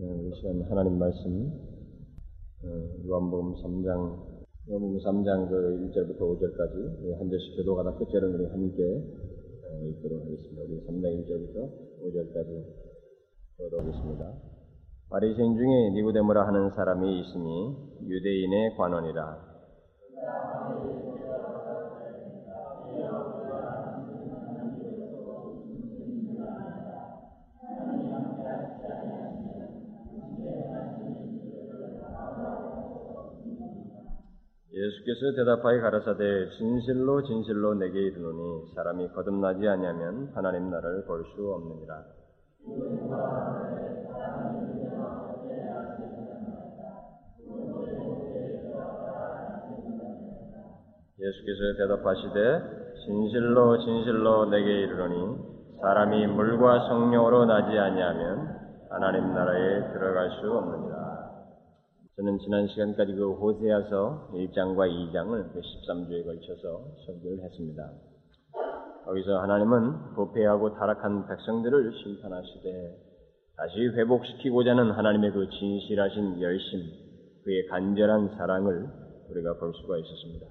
이 시간 하나님 말씀 어, 요한복음 3장 요한복음 3장 그 1절부터 5절까지 한 절씩 교도가다 끝절은 우리 함께 어, 읽도록 하겠습니다. 우리 3장 1절부터 5절까지 읽어보겠습니다. 바리새인 중에 니고데모라 하는 사람이 있으니 유대인의 관원이라 예수께서 대답하여 가라사대 진실로 진실로 내게 이르노니 사람이 거듭나지 아니하면 하나님 나라를 볼 수 없느니라. 예수께서 대답하시되 진실로 진실로 내게 이르노니 사람이 물과 성령으로 나지 아니하면 하나님 나라에 들어갈 수 없느니라. 저는 지난 시간까지 그 호세아서 1장과 2장을 13주에 걸쳐서 설교를 했습니다. 거기서 하나님은 부패하고 타락한 백성들을 심판하시되 다시 회복시키고자 하는 하나님의 그 진실하신 열심, 그의 간절한 사랑을 우리가 볼 수가 있었습니다.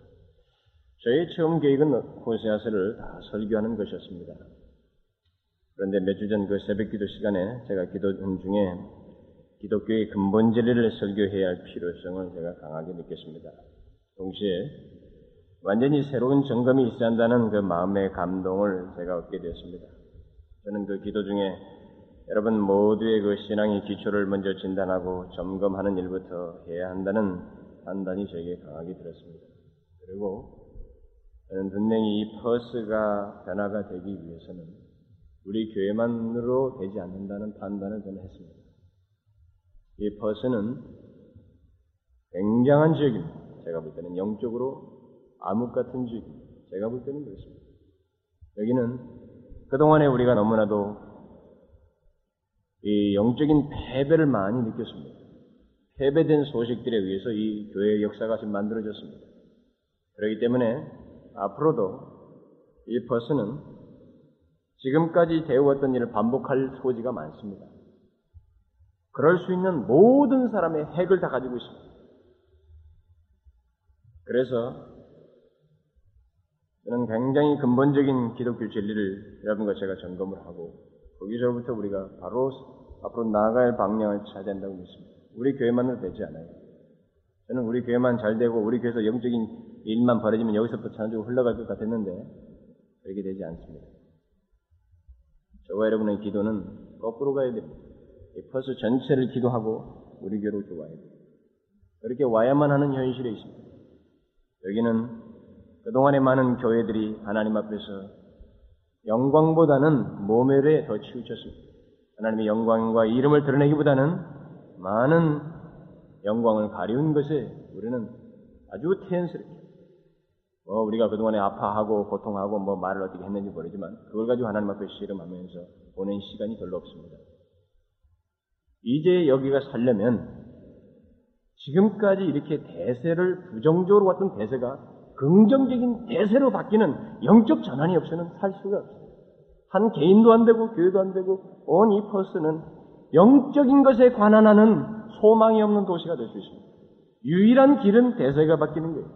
저희 처음 계획은 호세아서를 다 설교하는 것이었습니다. 그런데 몇 주 전 그 새벽 기도 시간에 제가 기도 중에 기독교의 근본 진리를 설교해야 할 필요성을 제가 강하게 느꼈습니다. 동시에 완전히 새로운 점검이 있어야 한다는 그 마음의 감동을 제가 얻게 되었습니다. 저는 그 기도 중에 여러분 모두의 그 신앙의 기초를 먼저 진단하고 점검하는 일부터 해야 한다는 판단이 저에게 강하게 들었습니다. 그리고 저는 분명히 이 퍼스가 변화가 되기 위해서는 우리 교회만으로 되지 않는다는 판단을 저는 했습니다. 이 퍼스는 굉장한 지역입니다. 제가 볼 때는 영적으로 암흑 같은 지역입니다. 제가 볼 때는 그렇습니다. 여기는 그동안에 우리가 너무나도 이 영적인 패배를 많이 느꼈습니다. 패배된 소식들에 의해서 이 교회의 역사가 지금 만들어졌습니다. 그렇기 때문에 앞으로도 이 퍼스는 지금까지 되어왔던 일을 반복할 소지가 많습니다. 그럴 수 있는 모든 사람의 핵을 다 가지고 있습니다. 그래서 저는 굉장히 근본적인 기독교 진리를 여러분과 제가 점검을 하고 거기서부터 우리가 바로 앞으로 나아갈 방향을 찾아야 된다고 믿습니다. 우리 교회만으로 되지 않아요. 저는 우리 교회만 잘 되고 우리 교회에서 영적인 일만 벌어지면 여기서부터 찬주고 흘러갈 것 같았는데 그렇게 되지 않습니다. 저와 여러분의 기도는 거꾸로 가야 됩니다. 퍼스 전체를 기도하고 우리 교회로 와야 돼요. 그렇게 와야만 하는 현실에 있습니다. 여기는 그동안의 많은 교회들이 하나님 앞에서 영광보다는 모멸에 더 치우쳤습니다. 하나님의 영광과 이름을 드러내기보다는 많은 영광을 가리운 것에 우리는 아주 태연스럽게 뭐 우리가 그동안에 아파하고 고통하고 뭐 말을 어떻게 했는지 모르지만 그걸 가지고 하나님 앞에 씨름하면서 보낸 시간이 별로 없습니다. 이제 여기가 살려면 지금까지 이렇게 대세를 부정적으로 왔던 대세가 긍정적인 대세로 바뀌는 영적 전환이 없이는 살 수가 없어요. 한 개인도 안 되고 교회도 안 되고 온 이 퍼스는 영적인 것에 관한하는 소망이 없는 도시가 될 수 있습니다. 유일한 길은 대세가 바뀌는 거예요.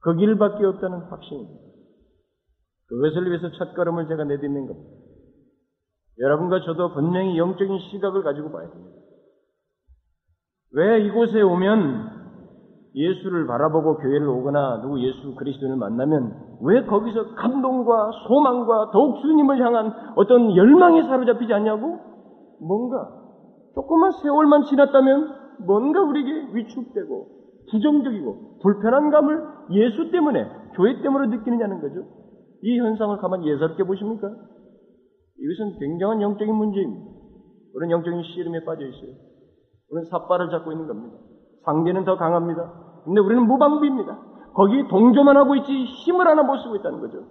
그 길밖에 없다는 확신입니다. 그것을 위해서 첫 걸음을 제가 내딛는 겁니다. 여러분과 저도 분명히 영적인 시각을 가지고 봐야 됩니다. 왜 이곳에 오면 예수를 바라보고 교회를 오거나 누구 예수 그리스도를 만나면 왜 거기서 감동과 소망과 더욱 주님을 향한 어떤 열망에 사로잡히지 않냐고? 뭔가 조금만 세월만 지났다면 뭔가 우리에게 위축되고 부정적이고 불편한 감을 예수 때문에 교회 때문에 느끼느냐는 거죠. 이 현상을 가만히 예사롭게 보십니까? 이것은 굉장한 영적인 문제입니다. 우리는 영적인 씨름에 빠져 있어요. 우리는 삿발을 잡고 있는 겁니다. 상대는 더 강합니다. 근데 우리는 무방비입니다. 거기 동조만 하고 있지 힘을 하나 못 쓰고 있다는 거죠.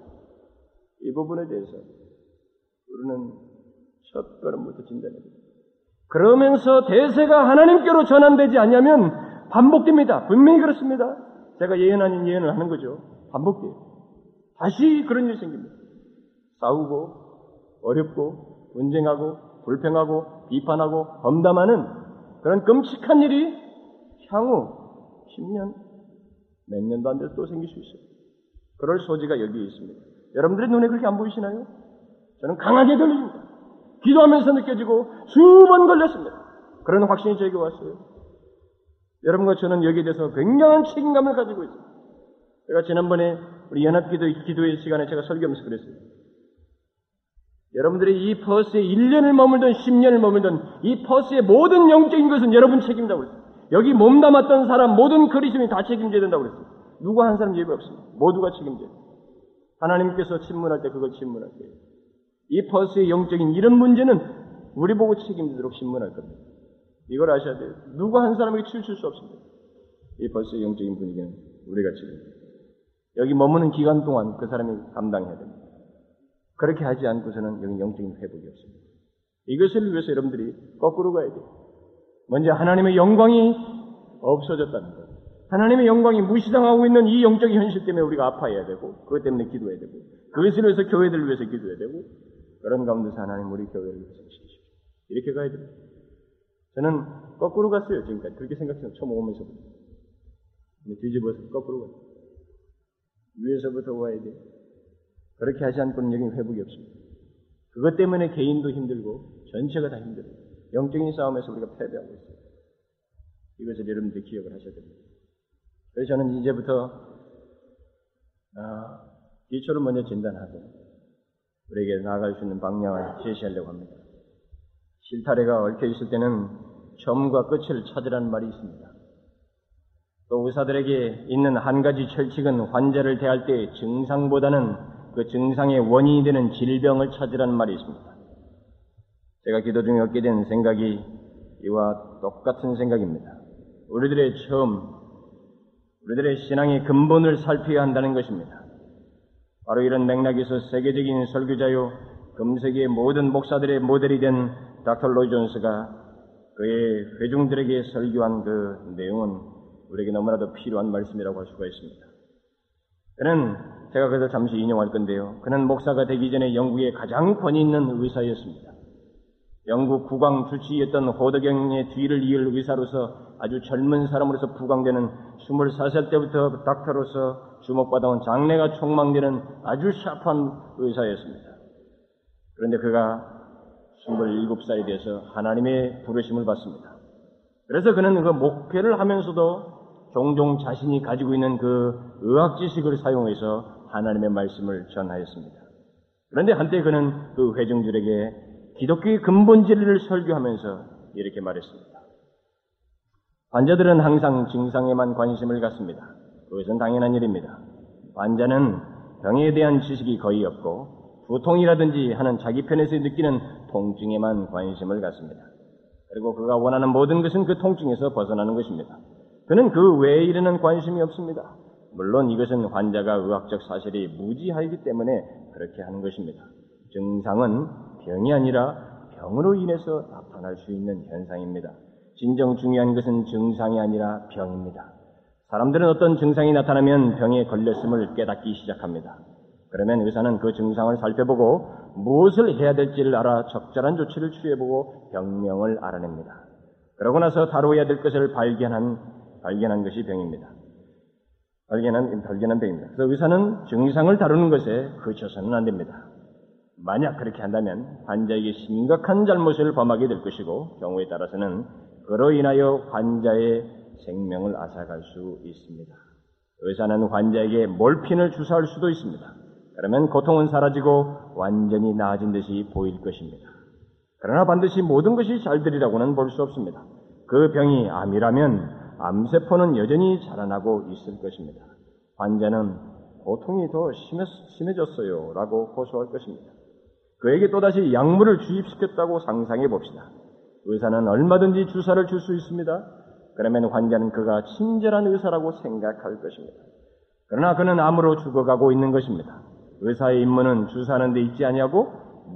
이 부분에 대해서 우리는 첫 걸음부터 진단해니다 그러면서 대세가 하나님께로 전환되지 않냐면 반복됩니다. 분명히 그렇습니다. 제가 예언 아닌 예언을 하는 거죠. 반복돼요. 다시 그런 일이 생깁니다. 싸우고 어렵고 분쟁하고 불평하고 비판하고 험담하는 그런 끔찍한 일이 향후 10년, 몇 년도 안 돼서 또 생길 수 있어요. 그럴 소지가 여기에 있습니다. 여러분들의 눈에 그렇게 안 보이시나요? 저는 강하게 걸립니다. 기도하면서 느껴지고 수번 걸렸습니다. 그런 확신이 저에게 왔어요. 여러분과 저는 여기에 대해서 굉장한 책임감을 가지고 있어요. 제가 지난번에 우리 연합기도 기도의 시간에 제가 설교하면서 그랬어요. 여러분들이 이 퍼스에 1년을 머물든 10년을 머물든 이 퍼스의 모든 영적인 것은 여러분 책임다고 그랬어요. 여기 몸 담았던 사람 모든 그리스도인이 다 책임져야 된다고 그랬어요. 누구 한 사람 예외 없습니다. 모두가 책임져요. 하나님께서 친문할 때 그걸 친문할 거예요. 이 퍼스의 영적인 이런 문제는 우리 보고 책임지도록 신문할 겁니다. 이걸 아셔야 돼요. 누구 한 사람에게 치우칠 수 없습니다. 이 퍼스의 영적인 분위기는 우리가 책임져요. 여기 머무는 기간 동안 그 사람이 감당해야 됩니다. 그렇게 하지 않고서는 여기 영적인 회복이 없습니다. 이것을 위해서 여러분들이 거꾸로 가야 돼요. 먼저 하나님의 영광이 없어졌다는 것. 하나님의 영광이 무시당하고 있는 이 영적인 현실 때문에 우리가 아파해야 되고, 그것 때문에 기도해야 되고, 그것을 위해서 교회들을 위해서 기도해야 되고, 그런 가운데서 하나님 우리 교회를 회복시키십시오. 이렇게 가야 됩니다. 저는 거꾸로 갔어요, 지금까지. 그렇게 생각해서 처음 오면서부터. 뒤집어서 거꾸로 갔어요. 위에서부터 와야 돼요. 그렇게 하지 않고는 여기 회복이 없습니다. 그것 때문에 개인도 힘들고 전체가 다 힘들어요. 영적인 싸움에서 우리가 패배하고 있어요. 이것을 여러분들이 기억을 하셔야 됩니다. 그래서 저는 이제부터 아, 기초를 먼저 진단하고 우리에게 나아갈 수 있는 방향을 제시하려고 합니다. 실타래가 얽혀 있을 때는 처음과 끝을 찾으라는 말이 있습니다. 또 의사들에게 있는 한 가지 철칙은 환자를 대할 때 증상보다는 그 증상의 원인이 되는 질병을 찾으라는 말이 있습니다. 제가 기도 중에 얻게 된 생각이 이와 똑같은 생각입니다. 우리들의 처음, 우리들의 신앙의 근본을 살펴야 한다는 것입니다. 바로 이런 맥락에서 세계적인 설교자요, 금세기의 모든 목사들의 모델이 된 닥터 로이 존스가 그의 회중들에게 설교한 그 내용은 우리에게 너무나도 필요한 말씀이라고 할 수가 있습니다. 그는 제가 그래서 잠시 인용할 건데요. 그는 목사가 되기 전에 영국의 가장 권위 있는 의사였습니다. 영국 국왕 주치의였던 호덕경의 뒤를 이을 의사로서 아주 젊은 사람으로서 부광되는 24살 때부터 닥터로서 주목받아온 장래가 촉망되는 아주 샤프한 의사였습니다. 그런데 그가 27살이 돼서 하나님의 부르심을 받습니다. 그래서 그는 그 목회를 하면서도 종종 자신이 가지고 있는 그 의학 지식을 사용해서 하나님의 말씀을 전하였습니다. 그런데 한때 그는 그 회중들에게 기독교의 근본 진리를 설교하면서 이렇게 말했습니다. 환자들은 항상 증상에만 관심을 갖습니다. 그것은 당연한 일입니다. 환자는 병에 대한 지식이 거의 없고 두통이라든지 하는 자기 편에서 느끼는 통증에만 관심을 갖습니다. 그리고 그가 원하는 모든 것은 그 통증에서 벗어나는 것입니다. 그는 그 외에 일에는 관심이 없습니다. 물론 이것은 환자가 의학적 사실이 무지하기 때문에 그렇게 하는 것입니다. 증상은 병이 아니라 병으로 인해서 나타날 수 있는 현상입니다. 진정 중요한 것은 증상이 아니라 병입니다. 사람들은 어떤 증상이 나타나면 병에 걸렸음을 깨닫기 시작합니다. 그러면 의사는 그 증상을 살펴보고 무엇을 해야 될지를 알아 적절한 조치를 취해보고 병명을 알아냅니다. 그러고 나서 다루어야 될 것을 발견한, 발견한 것이 병입니다. 발견한, 발견한 병입니다. 그래서 의사는 증상을 다루는 것에 그쳐서는 안 됩니다. 만약 그렇게 한다면 환자에게 심각한 잘못을 범하게 될 것이고 경우에 따라서는 그로 인하여 환자의 생명을 앗아갈 수 있습니다. 의사는 환자에게 몰핀을 주사할 수도 있습니다. 그러면 고통은 사라지고 완전히 나아진 듯이 보일 것입니다. 그러나 반드시 모든 것이 잘 되리라고는 볼 수 없습니다. 그 병이 암이라면 암세포는 여전히 자라나고 있을 것입니다. 환자는 고통이 더 심해졌어요. 라고 호소할 것입니다. 그에게 또다시 약물을 주입시켰다고 상상해 봅시다. 의사는 얼마든지 주사를 줄 수 있습니다. 그러면 환자는 그가 친절한 의사라고 생각할 것입니다. 그러나 그는 암으로 죽어가고 있는 것입니다. 의사의 임무는 주사하는 데 있지 아니하고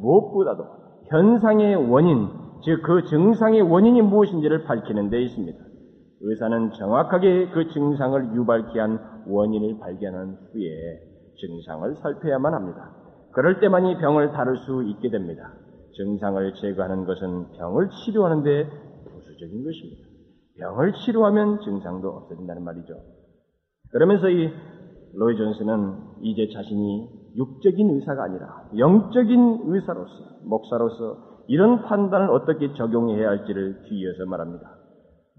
무엇보다도 현상의 원인, 즉 그 증상의 원인이 무엇인지를 밝히는 데 있습니다. 의사는 정확하게 그 증상을 유발케 한 원인을 발견한 후에 증상을 살펴야만 합니다. 그럴 때만이 병을 다룰 수 있게 됩니다. 증상을 제거하는 것은 병을 치료하는데 부수적인 것입니다. 병을 치료하면 증상도 없어진다는 말이죠. 그러면서 이 로이 존스는 이제 자신이 육적인 의사가 아니라 영적인 의사로서, 목사로서 이런 판단을 어떻게 적용해야 할지를 뒤이어서 말합니다.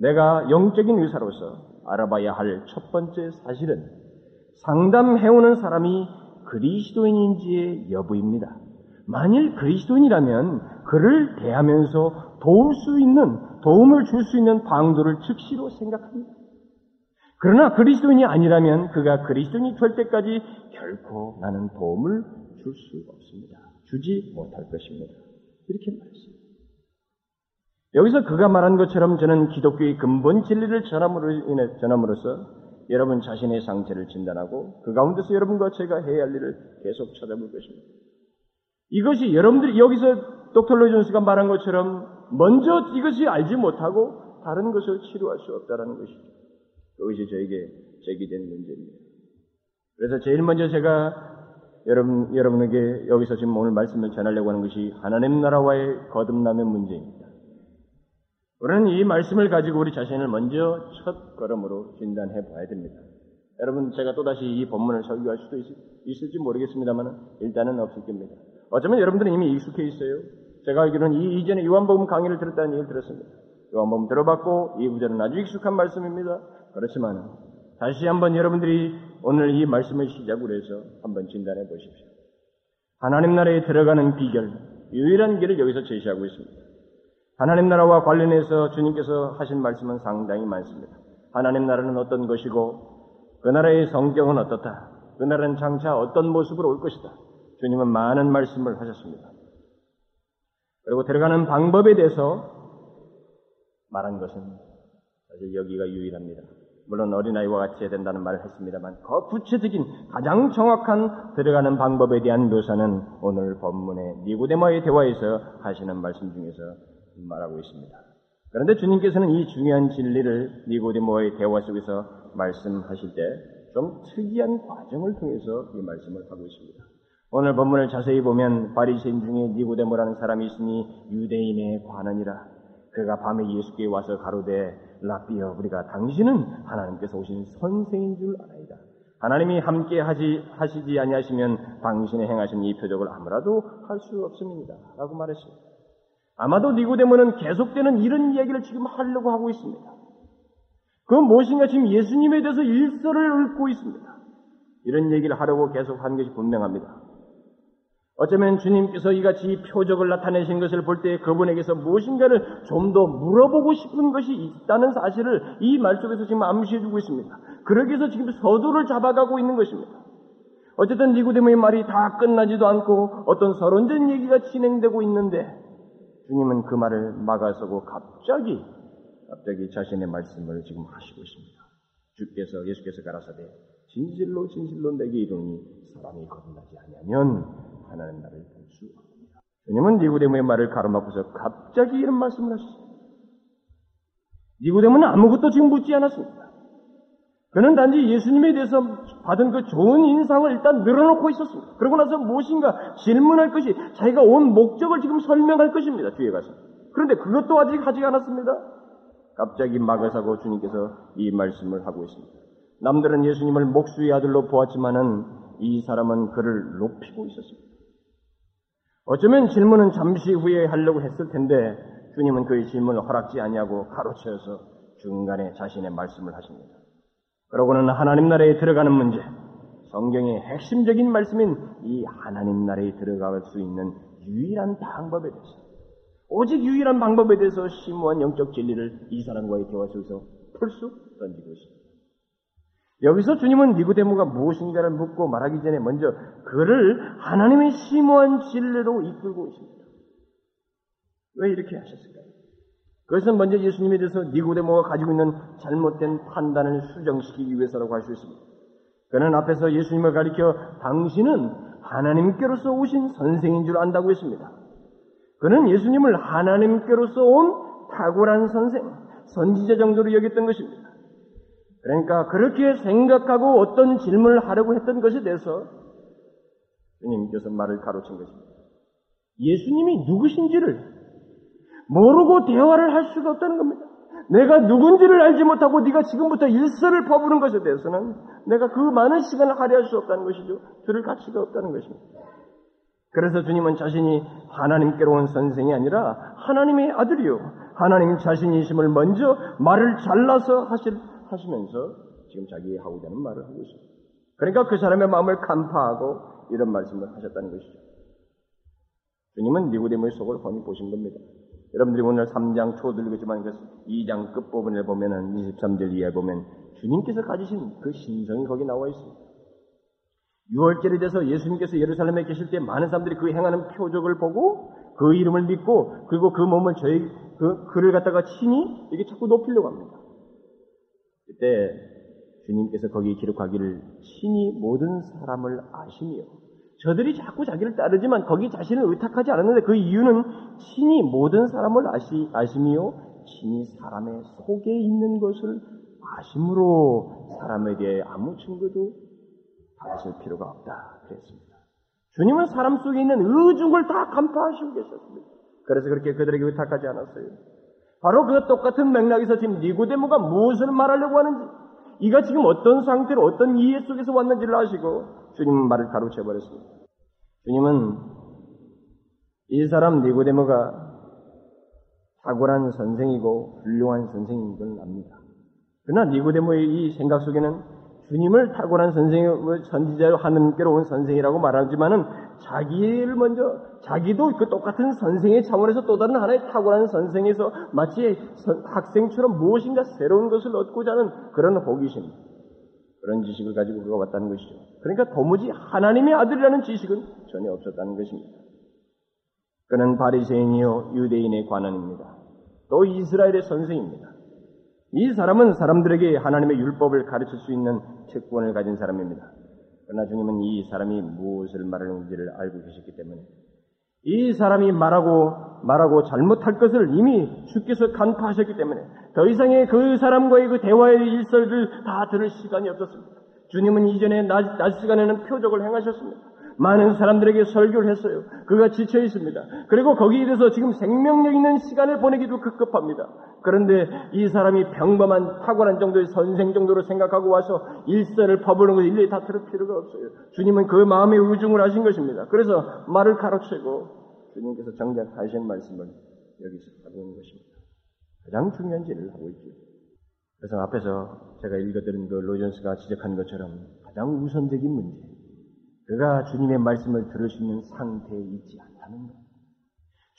내가 영적인 의사로서 알아봐야 할 첫 번째 사실은 상담해오는 사람이 그리스도인인지의 여부입니다. 만일 그리스도인이라면 그를 대하면서 도울 수 있는, 도움을 줄 수 있는 방도를 즉시로 생각합니다. 그러나 그리스도인이 아니라면 그가 그리스도인이 될 때까지 결코 나는 도움을 줄 수 없습니다. 주지 못할 것입니다. 이렇게 말했습니다. 여기서 그가 말한 것처럼 저는 기독교의 근본 진리를 전함으로 인해 전함으로써 여러분 자신의 상태를 진단하고 그 가운데서 여러분과 제가 해야 할 일을 계속 찾아볼 것입니다. 이것이 여러분들이 여기서 독터 로이존스가 말한 것처럼 먼저 이것이 알지 못하고 다른 것을 치료할 수 없다는 것이죠. 그것이 저에게 제기된 문제입니다. 그래서 제일 먼저 제가 여러분, 여러분에게 여기서 지금 오늘 말씀을 전하려고 하는 것이 하나님 나라와의 거듭남의 문제입니다. 우리는 이 말씀을 가지고 우리 자신을 먼저 첫 걸음으로 진단해 봐야 됩니다. 여러분, 제가 또다시 이 본문을 설교할 수도 있, 을 지 모르겠습니다만 일단은 없을 겁니다. 어쩌면 여러분들은 이미 익숙해 있어요. 제가 알기로는 이 이전에 요한복음 강의를 들었다는 얘기를 들었습니다. 요한복음 들어봤고 이 구절은 아주 익숙한 말씀입니다. 그렇지만 다시 한번 여러분들이 오늘 이 말씀을 시작으로 해서 한번 진단해 보십시오. 하나님 나라에 들어가는 비결, 유일한 길을 여기서 제시하고 있습니다. 하나님 나라와 관련해서 주님께서 하신 말씀은 상당히 많습니다. 하나님 나라는 어떤 것이고 그 나라의 성경은 어떻다. 그 나라는 장차 어떤 모습으로 올 것이다. 주님은 많은 말씀을 하셨습니다. 그리고 들어가는 방법에 대해서 말한 것은 사실 여기가 유일합니다. 물론 어린아이와 같이 해야 된다는 말을 했습니다만 그 구체적인 가장 정확한 들어가는 방법에 대한 묘사는 오늘 본문의 니고데마의 대화에서 하시는 말씀 중에서 말하고 있습니다. 그런데 주님께서는 이 중요한 진리를 니고디모의 대화 속에서 말씀하실 때 좀 특이한 과정을 통해서 이 말씀을 하고 있습니다. 오늘 본문을 자세히 보면 바리새인 중에 니고데모라는 사람이 있으니 유대인의 관원이라 그가 밤에 예수께 와서 가로되 라비어 우리가 당신은 하나님께서 오신 선생인 줄 알아이다. 하나님이 함께 하지 하시지 아니하시면 당신의 행하신 이 표적을 아무라도 할 수 없습니다. 라고 말했습니다. 아마도 니고데모는 계속되는 이런 이야기를 지금 하려고 하고 있습니다. 그건 무엇인가 지금 예수님에 대해서 일설을 읊고 있습니다. 이런 얘기를 하려고 계속 하는 것이 분명합니다. 어쩌면 주님께서 이같이 표적을 나타내신 것을 볼 때 그분에게서 무엇인가를 좀 더 물어보고 싶은 것이 있다는 사실을 이 말 속에서 지금 암시해주고 있습니다. 그러기 위해서 지금 서두를 잡아가고 있는 것입니다. 어쨌든 니고데모의 말이 다 끝나지도 않고 어떤 서론된 얘기가 진행되고 있는데 주님은 그 말을 막아서고 갑자기 갑자기 자신의 말씀을 지금 하시고 있습니다. 주께서 예수께서 가라사대 진실로 진실로 내게 이르니 사람이 거듭나지 아니하면 하나님 나를 볼 수 없습니다. 주님은 니고데모의 말을 가로막고서 갑자기 이런 말씀을 하셨습니다. 니고데모는 아무것도 지금 묻지 않았습니다. 그는 단지 예수님에 대해서 받은 그 좋은 인상을 일단 늘어놓고 있었습니다. 그러고 나서 무엇인가 질문할 것이 자기가 온 목적을 지금 설명할 것입니다. 뒤에 가서. 그런데 그것도 아직 하지 않았습니다. 갑자기 막아서고 주님께서 이 말씀을 하고 있습니다. 남들은 예수님을 목수의 아들로 보았지만은 이 사람은 그를 높이고 있었습니다. 어쩌면 질문은 잠시 후에 하려고 했을 텐데 주님은 그의 질문을 허락지 아니하고 가로채어서 중간에 자신의 말씀을 하십니다. 그러고는 하나님 나라에 들어가는 문제, 성경의 핵심적인 말씀인 이 하나님 나라에 들어갈 수 있는 유일한 방법에 대해서, 오직 유일한 방법에 대해서 심오한 영적 진리를 이 사람과의 대화 속에서 풀 수 던지고 있습니다. 여기서 주님은 니고데모가 무엇인가를 묻고 말하기 전에 먼저 그를 하나님의 심오한 진리로 이끌고 있습니다. 왜 이렇게 하셨을까요? 그것은 먼저 예수님에 대해서 니고데모가 가지고 있는 잘못된 판단을 수정시키기 위해서라고 할 수 있습니다. 그는 앞에서 예수님을 가리켜 당신은 하나님께로서 오신 선생인 줄 안다고 했습니다. 그는 예수님을 하나님께로서 온 탁월한 선생, 선지자 정도로 여겼던 것입니다. 그러니까 그렇게 생각하고 어떤 질문을 하려고 했던 것에 대해서 주님께서 말을 가로챈 것입니다. 예수님이 누구신지를 모르고 대화를 할 수가 없다는 겁니다. 내가 누군지를 알지 못하고 네가 지금부터 일설을 퍼부는 것에 대해서는 내가 그 많은 시간을 할애할 수 없다는 것이죠. 들을 가치가 없다는 것입니다. 그래서 주님은 자신이 하나님께로 온 선생이 아니라 하나님의 아들이요. 하나님 자신이심을 먼저 말을 잘라서 하실, 하시면서 지금 자기 하고자 하는 말을 하고 있습니다. 그러니까 그 사람의 마음을 간파하고 이런 말씀을 하셨다는 것이죠. 주님은 니고데모의 속을 훤히 보신 겁니다. 여러분들이 오늘 3장 초도 읽었지만 그 2장 끝부분에 보면은 23절 이하에 보면 주님께서 가지신 그 신성이 거기 나와 있습니다. 6월절이 돼서 예수님께서 예루살렘에 계실 때 많은 사람들이 그 행하는 표적을 보고 그 이름을 믿고 그리고 그 몸을 저희 그 그를 갖다가 친히 이게 자꾸 높이려고 합니다. 그때 주님께서 거기에 기록하기를 친히 모든 사람을 아시며 저들이 자꾸 자기를 따르지만 거기 자신을 의탁하지 않았는데 그 이유는 친히 모든 사람을 아시, 아시며 친히 사람의 속에 있는 것을 아심으로 사람에 대해 아무 증거도 받으실 필요가 없다. 그랬습니다. 주님은 사람 속에 있는 의중을 다 간파하시고 계셨습니다. 그래서 그렇게 그들에게 의탁하지 않았어요. 바로 그 똑같은 맥락에서 지금 니고데모가 무엇을 말하려고 하는지, 이가 지금 어떤 상태로 어떤 이해 속에서 왔는지를 아시고 주님 말을 가로채 버렸습니다. 주님은 이 사람 니고데모가 탁월한 선생이고 훌륭한 선생인 걸 압니다. 그러나 니고데모의 이 생각 속에는 주님을 탁월한 선생을 선지자로 하느님께로 온 선생이라고 말하지만은 자기를 먼저 자기도 그 똑같은 선생의 차원에서 또 다른 하나의 탁월한 선생에서 마치 학생처럼 무엇인가 새로운 것을 얻고자 하는 그런 호기심 그런 지식을 가지고 그가 왔다는 것이죠. 그러니까 도무지 하나님의 아들이라는 지식은 전혀 없었다는 것입니다. 그는 바리새인이요 유대인의 관원입니다. 또 이스라엘의 선생입니다. 이 사람은 사람들에게 하나님의 율법을 가르칠 수 있는 특권을 가진 사람입니다. 그러나 주님은 이 사람이 무엇을 말하는지를 알고 계셨기 때문에 이 사람이 말하고 말하고 잘못할 것을 이미 주께서 간파하셨기 때문에 더 이상의 그 사람과의 그 대화의 일설을 다 들을 시간이 없었습니다. 주님은 이전에 낮, 낮 시간에는 표적을 행하셨습니다. 많은 사람들에게 설교를 했어요. 그가 지쳐 있습니다. 그리고 거기에 대해서 지금 생명력 있는 시간을 보내기도 급급합니다. 그런데 이 사람이 평범한 탁월한 정도의 선생 정도로 생각하고 와서 일설을 퍼부는 것 일일이 다 들을 필요가 없어요. 주님은 그 마음의 의중을 하신 것입니다. 그래서 말을 가로채고 주님께서 정작 하신 말씀을 여기서 하고 있는 것입니다. 가장 중요한 일을 하고 있죠. 그래서 앞에서 제가 읽어드린 그 로전스가 지적한 것처럼 가장 우선적인 문제, 그가 주님의 말씀을 들을 수 있는 상태에 있지 않다는 것.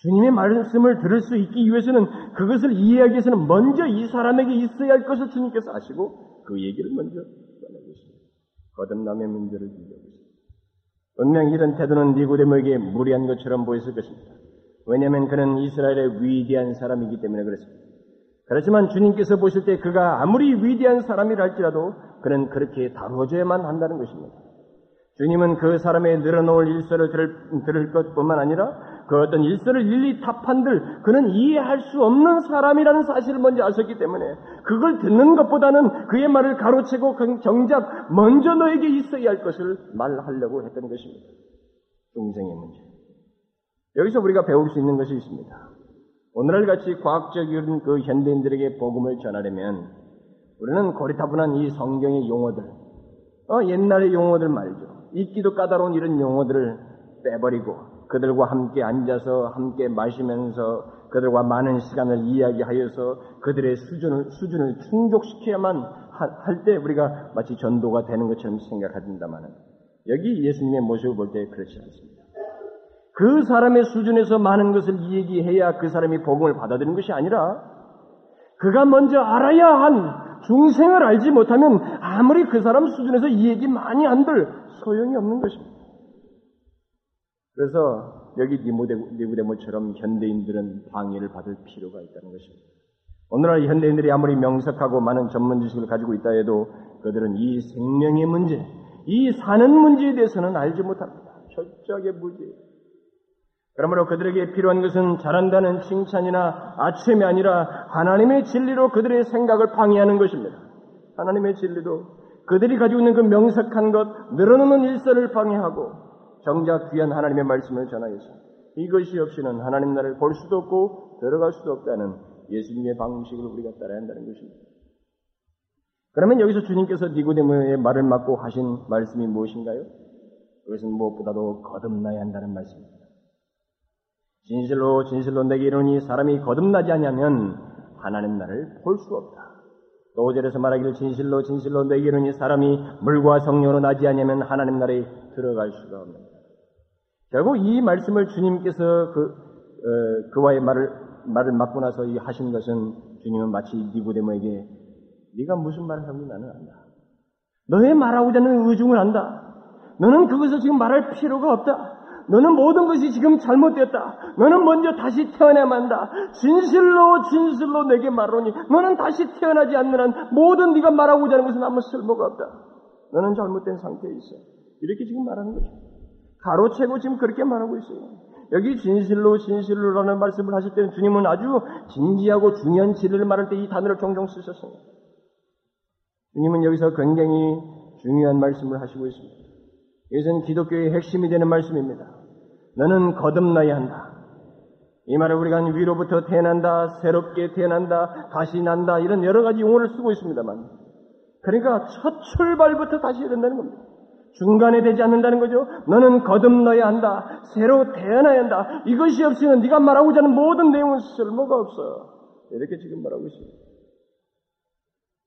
주님의 말씀을 들을 수 있기 위해서는 그것을 이해하기 위해서는 먼저 이 사람에게 있어야 할 것을 주님께서 아시고 그 얘기를 먼저 꺼내고 있습니다. 거듭남의 문제를 있습니다. 분명 이런 태도는 니고데모에게 무리한 것처럼 보였을 것입니다. 왜냐하면 그는 이스라엘의 위대한 사람이기 때문에 그렇습니다. 그렇지만 주님께서 보실 때 그가 아무리 위대한 사람이라 할지라도 그는 그렇게 다루어져야만 한다는 것입니다. 주님은 그 사람의 늘어놓을 일설을 들을, 들을 것뿐만 아니라 그 어떤 일설을 일리 답한들 그는 이해할 수 없는 사람이라는 사실을 먼저 아셨기 때문에 그걸 듣는 것보다는 그의 말을 가로채고 정작 먼저 너에게 있어야 할 것을 말하려고 했던 것입니다. 중생의 문제. 여기서 우리가 배울 수 있는 것이 있습니다. 오늘날 같이 과학적인 그 현대인들에게 복음을 전하려면 우리는 고리타분한 이 성경의 용어들, 어, 옛날의 용어들 말이죠. 읽기도 까다로운 이런 용어들을 빼버리고 그들과 함께 앉아서 함께 마시면서 그들과 많은 시간을 이야기하여서 그들의 수준을, 수준을 충족시켜야만 할 때 우리가 마치 전도가 되는 것처럼 생각한다면 여기 예수님의 모습을 볼 때 그렇지 않습니다. 그 사람의 수준에서 많은 것을 얘기해야 그 사람이 복음을 받아들이는 것이 아니라 그가 먼저 알아야 한 중생을 알지 못하면 아무리 그 사람 수준에서 이 얘기 많이 한들 소용이 없는 것입니다. 그래서 여기 니고데모처럼 현대인들은 방해를 받을 필요가 있다는 것입니다. 오늘날 현대인들이 아무리 명석하고 많은 전문 지식을 가지고 있다 해도 그들은 이 생명의 문제, 이 사는 문제에 대해서는 알지 못합니다. 철저하게 무지해요. 그러므로 그들에게 필요한 것은 잘한다는 칭찬이나 아침이 아니라 하나님의 진리로 그들의 생각을 방해하는 것입니다. 하나님의 진리도 그들이 가지고 있는 그 명석한 것, 늘어놓는 일설을 방해하고 정작 귀한 하나님의 말씀을 전하여서 이것이 없이는 하나님 나라를 볼 수도 없고 들어갈 수도 없다는 예수님의 방식을 우리가 따라야 한다는 것입니다. 그러면 여기서 주님께서 니고데모의 말을 맞고 하신 말씀이 무엇인가요? 그것은 무엇보다도 거듭나야 한다는 말씀입니다. 진실로 진실로 내게 이르니 사람이 거듭나지 않으면 하나님 나를 볼 수 없다. 또 5절에서 말하기를 진실로 진실로 내게 이르니 사람이 물과 성령으로 나지 않으면 하나님 나라에 들어갈 수가 없는다. 결국 이 말씀을 주님께서 그 어, 그와의 말을 말을 맞고 나서 이 하신 것은 주님은 마치 니고데모에게 네가 무슨 말을 하는지 나는 안다. 너의 말하고자 하는 의중을 안다. 너는 그것을 지금 말할 필요가 없다. 너는 모든 것이 지금 잘못되었다. 너는 먼저 다시 태어나야만 한다. 진실로 진실로 내게 말하니 너는 다시 태어나지 않는 한 모든 네가 말하고자 하는 것은 아무 쓸모가 없다. 너는 잘못된 상태에 있어. 이렇게 지금 말하는 것입니다. 가로채고 지금 그렇게 말하고 있어요. 여기 진실로 진실로라는 말씀을 하실 때는 주님은 아주 진지하고 중요한 진리를 말할 때 이 단어를 종종 쓰셨습니다. 주님은 여기서 굉장히 중요한 말씀을 하시고 있습니다. 이것은 기독교의 핵심이 되는 말씀입니다. 너는 거듭나야 한다. 이 말을 우리가 위로부터 태어난다, 새롭게 태어난다, 다시 난다, 이런 여러 가지 용어를 쓰고 있습니다만. 그러니까 첫 출발부터 다시 해야 된다는 겁니다. 중간에 되지 않는다는 거죠. 너는 거듭나야 한다. 새로 태어나야 한다. 이것이 없이는 네가 말하고자 하는 모든 내용은 쓸모가 없어. 이렇게 지금 말하고 있습니다.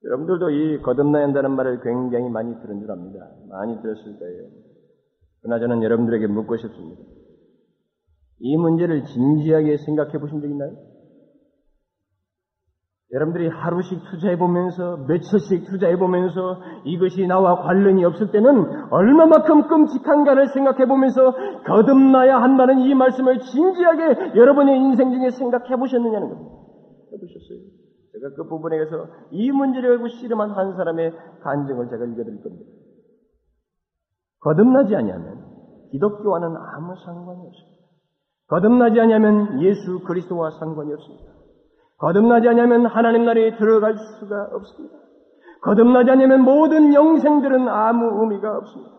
여러분들도 이 거듭나야 한다는 말을 굉장히 많이 들은 줄 압니다. 많이 들었을 거예요. 그러나 저는 여러분들에게 묻고 싶습니다. 이 문제를 진지하게 생각해 보신 적 있나요? 여러분들이 하루씩 투자해 보면서 며칠씩 투자해 보면서 이것이 나와 관련이 없을 때는 얼마만큼 끔찍한가를 생각해 보면서 거듭나야 한다는 이 말씀을 진지하게 여러분의 인생 중에 생각해 보셨느냐는 겁니다. 해 보셨어요? 제가 그 부분에 대해서 이 문제를 가지고 씨름한 한 사람의 간증을 제가 읽어드릴 겁니다. 거듭나지 아니하면 기독교와는 아무 상관이 없습니다. 거듭나지 아니하면 예수 그리스도와 상관이 없습니다. 거듭나지 않으면 하나님 나라에 들어갈 수가 없습니다. 거듭나지 않으면 모든 영생들은 아무 의미가 없습니다.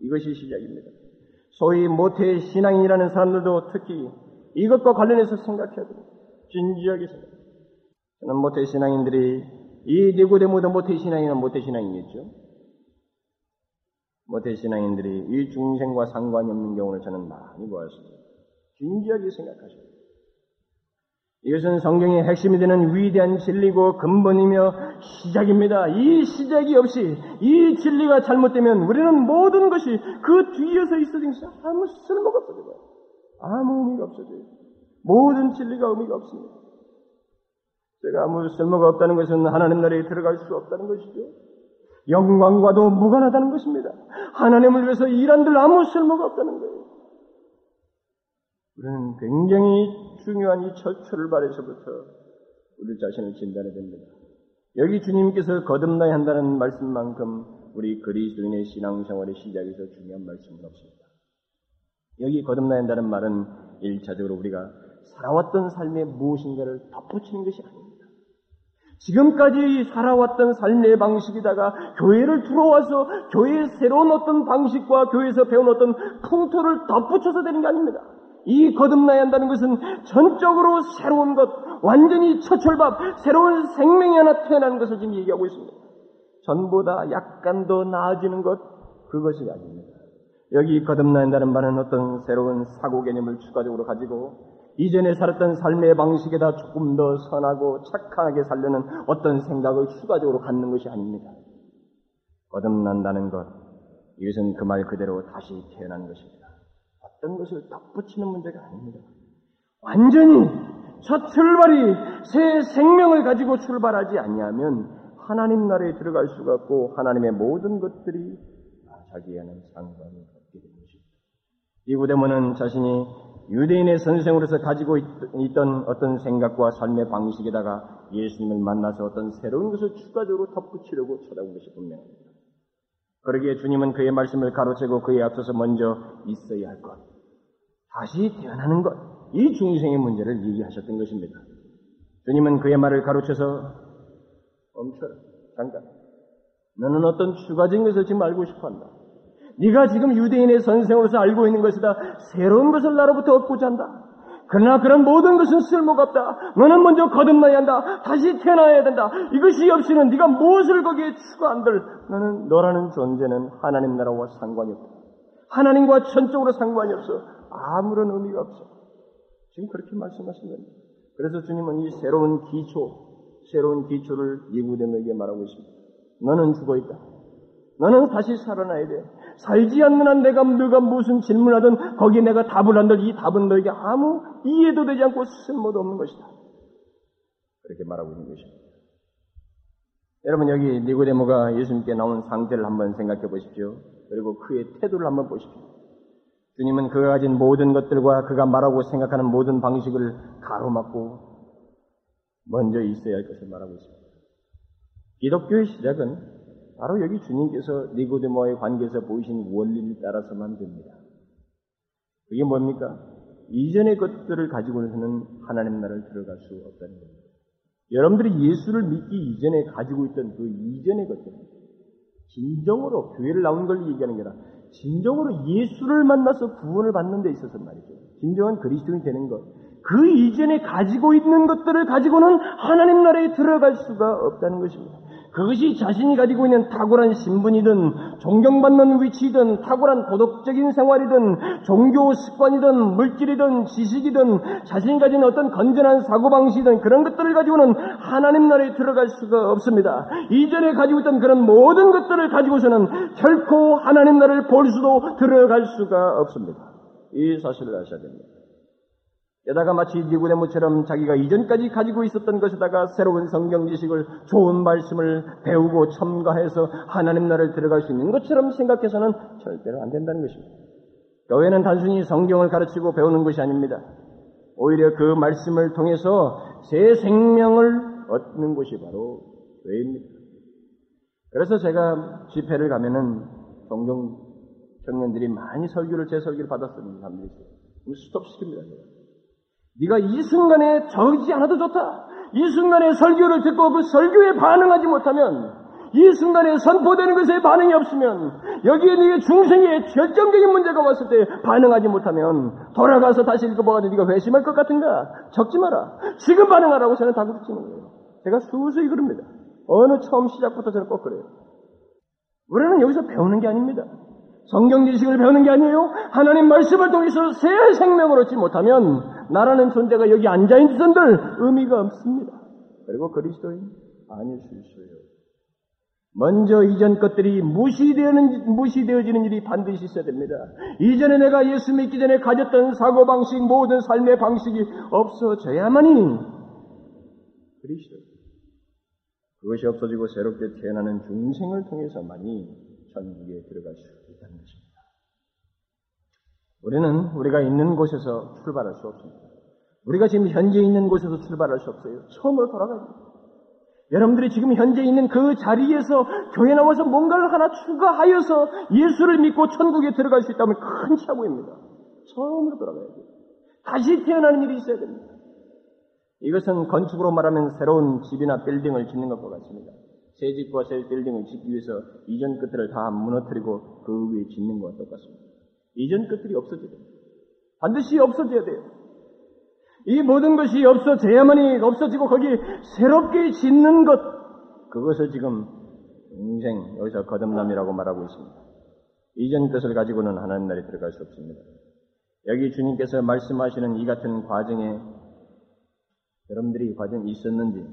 이것이 시작입니다. 소위 모태 신앙인이라는 사람들도 특히 이것과 관련해서 생각해야 됩니다. 진지하게 생각. 저는 모태 신앙인들이 이 니고데모도 모태 신앙이나 모태 신앙이겠죠. 모태 신앙인들이 이 중생과 상관이 없는 경우를 저는 많이 보았습니다. 진지하게 생각하십니다. 이것은 성경의 핵심이 되는 위대한 진리고 근본이며 시작입니다. 이 시작이 없이 이 진리가 잘못되면 우리는 모든 것이 그 뒤에서 것이 아무 쓸모가 없어져요. 아무 의미가 없어져요. 모든 진리가 의미가 없습니다. 제가 아무 쓸모가 없다는 것은 하나님 나라에 들어갈 수 없다는 것이죠. 영광과도 무관하다는 것입니다. 하나님을 위해서 일한들 아무 쓸모가 없다는 거예요. 우리는 굉장히 중요한 이첫 출발에서부터 우리 자신을 진단해야 됩니다. 여기 주님께서 거듭나야 한다는 말씀만큼 우리 그리스도인의 신앙생활의 시작에서 중요한 말씀은 없습니다. 여기 거듭나야 한다는 말은 일차적으로 우리가 살아왔던 삶의 무엇인가를 덧붙이는 것이 아닙니다. 지금까지 살아왔던 삶의 방식이다가 교회를 들어와서 교회의 새로운 어떤 방식과 교회에서 배운 어떤 풍토를 덧붙여서 되는 게 아닙니다. 이 거듭나야 한다는 것은 전적으로 새로운 것, 완전히 첫 출발, 새로운 생명이 하나 태어나는 것을 지금 얘기하고 있습니다. 전보다 약간 더 나아지는 것, 그것이 아닙니다. 여기 거듭나야 한다는 말은 어떤 새로운 사고 개념을 추가적으로 가지고 이전에 살았던 삶의 방식에다 조금 더 선하고 착하게 살려는 어떤 생각을 추가적으로 갖는 것이 아닙니다. 거듭난다는 것, 이것은 그 말 그대로 다시 태어난 것입니다. 어떤 것을 덧붙이는 문제가 아닙니다. 완전히 첫 출발이 새 생명을 가지고 출발하지 않냐면 하나님 나라에 들어갈 수가 없고 하나님의 모든 것들이 자기와는 상관이 없게 되는 것입니다. 이구데모는 자신이 유대인의 선생으로서 가지고 있던 어떤 생각과 삶의 방식에다가 예수님을 만나서 어떤 새로운 것을 추가적으로 덧붙이려고 쳐다본 것이 분명합니다. 그러기에 주님은 그의 말씀을 가로채고 그에 앞서서 먼저 있어야 할 것, 다시 태어나는 것, 이 중생의 문제를 얘기하셨던 것입니다. 주님은 그의 말을 가로채서 멈춰라, 잠깐. 너는 어떤 추가적인 것을 지금 알고 싶어 한다. 네가 지금 유대인의 선생으로서 알고 있는 것이다. 새로운 것을 나로부터 얻고자 한다. 그러나 그런 모든 것은 쓸모가 없다. 너는 먼저 거듭나야 한다. 다시 태어나야 된다. 이것이 없이는 네가 무엇을 거기에 추가한들 너는 너라는 존재는 하나님 나라와 상관이 없다. 하나님과 전적으로 상관이 없어. 아무런 의미가 없어. 지금 그렇게 말씀하신 겁니다. 그래서 주님은 이 새로운 기초, 새로운 기초를 니고데에게 말하고 있습니다. 너는 죽어 있다. 너는 다시 살아나야 돼. 살지 않는 한 내가 너가 무슨 질문하든 거기에 내가 답을 한들 이 답은 너에게 아무 이해도 되지 않고 쓸모도 없는 것이다. 그렇게 말하고 있는 것입니다. 여러분 여기 니고데모가 예수님께 나온 상태를 한번 생각해 보십시오. 그리고 그의 태도를 한번 보십시오. 주님은 그가 가진 모든 것들과 그가 말하고 생각하는 모든 방식을 가로막고 먼저 있어야 할 것을 말하고 있습니다. 기독교의 시작은 바로 여기 주님께서 니고데모와의 관계에서 보이신 원리를 따라서만 됩니다. 그게 뭡니까? 이전의 것들을 가지고는 하나님 나라를 들어갈 수 없다는 겁니다. 여러분들이 예수를 믿기 이전에 가지고 있던 그 이전의 것들, 진정으로 교회를 나온 걸 얘기하는 게 아니라 진정으로 예수를 만나서 구원을 받는 데 있어서 말이죠. 진정한 그리스도인이 되는 것. 그 이전에 가지고 있는 것들을 가지고는 하나님 나라에 들어갈 수가 없다는 것입니다. 그것이 자신이 가지고 있는 탁월한 신분이든 존경받는 위치든 탁월한 도덕적인 생활이든 종교 습관이든 물질이든 지식이든 자신이 가진 어떤 건전한 사고방식이든 그런 것들을 가지고는 하나님 나라에 들어갈 수가 없습니다. 이전에 가지고 있던 그런 모든 것들을 가지고서는 결코 하나님 나라를 볼 수도 들어갈 수가 없습니다. 이 사실을 아셔야 됩니다. 게다가 마치 니고데모처럼 자기가 이전까지 가지고 있었던 것에다가 새로운 성경 지식을 좋은 말씀을 배우고 첨가해서 하나님 나라를 들어갈 수 있는 것처럼 생각해서는 절대로 안 된다는 것입니다. 교회는 단순히 성경을 가르치고 배우는 것이 아닙니다. 오히려 그 말씀을 통해서 새 생명을 얻는 것이 바로 교회입니다. 그래서 제가 집회를 가면은 종종 청년들이 많이 설교를 제 설교를 받았습니다. 사람들이 스톱 시킵니다. 네가 이 순간에 적지 않아도 좋다. 이 순간에 설교를 듣고 그 설교에 반응하지 못하면 이 순간에 선포되는 것에 반응이 없으면 여기에 네가 중생의 결정적인 문제가 왔을 때 반응하지 못하면 돌아가서 다시 읽어보아도 네가 회심할 것 같은가? 적지 마라. 지금 반응하라고 저는 다그치 치는 거예요. 제가 수수히 그럽니다. 어느 처음 시작부터 저는 꼭 그래요. 우리는 여기서 배우는 게 아닙니다. 성경 지식을 배우는 게 아니에요. 하나님 말씀을 통해서 새 생명을 얻지 못하면 나라는 존재가 여기 앉아있는 사람들 의미가 없습니다. 그리고 그리스도인 아닐 수 있어요. 먼저 이전 것들이 무시되는, 무시되어지는 일이 반드시 있어야 됩니다. 이전에 내가 예수 믿기 전에 가졌던 사고방식, 모든 삶의 방식이 없어져야만이 그리스도. 그것이 없어지고 새롭게 태어나는 중생을 통해서만이 천국에 들어갈 수 있다는 것입니다. 우리는 우리가 있는 곳에서 출발할 수 없습니다. 우리가 지금 현재 있는 곳에서 출발할 수 없어요. 처음으로 돌아가야 됩니다. 여러분들이 지금 현재 있는 그 자리에서 교회 나와서 뭔가를 하나 추가하여서 예수를 믿고 천국에 들어갈 수 있다면 큰 착오입니다. 처음으로 돌아가야 돼요. 다시 태어나는 일이 있어야 됩니다. 이것은 건축으로 말하면 새로운 집이나 빌딩을 짓는 것과 같습니다. 새 집과 새 빌딩을 짓기 위해서 이전 것들을 다 무너뜨리고 그 위에 짓는 것과 똑같습니다. 이전 것들이 없어져야 됩니다. 반드시 없어져야 돼요. 이 모든 것이 없어져야만이 없어지고 거기 새롭게 짓는 것, 그것을 지금 인생, 여기서 거듭남이라고 말하고 있습니다. 이전 것을 가지고는 하나님 나라에 들어갈 수 없습니다. 여기 주님께서 말씀하시는 이 같은 과정에 여러분들이 과정이 있었는지,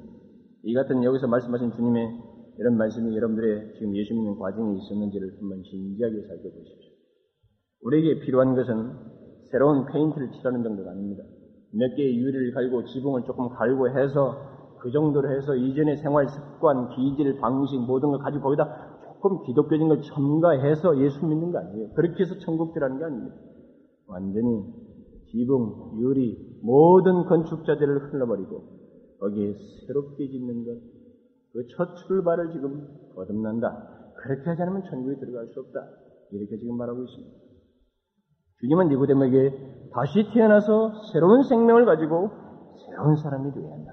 이 같은 여기서 말씀하신 주님의 이런 말씀이 여러분들의 지금 예수 믿는 과정에 있었는지를 한번 진지하게 살펴보십시오. 우리에게 필요한 것은 새로운 페인트를 칠하는 정도가 아닙니다. 몇 개의 유리를 갈고 지붕을 조금 갈고 해서 그 정도로 해서 이전의 생활 습관, 기질, 방식 모든 걸 가지고 거기다 조금 기독교적인 걸 첨가해서 예수 믿는 거 아니에요. 그렇게 해서 천국 들어가는 게 아닙니다. 완전히 지붕, 유리, 모든 건축자재를 흘러버리고 거기에 새롭게 짓는 것, 그 첫 출발을 지금 거듭난다. 그렇게 하지 않으면 천국에 들어갈 수 없다. 이렇게 지금 말하고 있습니다. 주님은 니고데모에게 다시 태어나서 새로운 생명을 가지고 새로운 사람이 되어야 한다.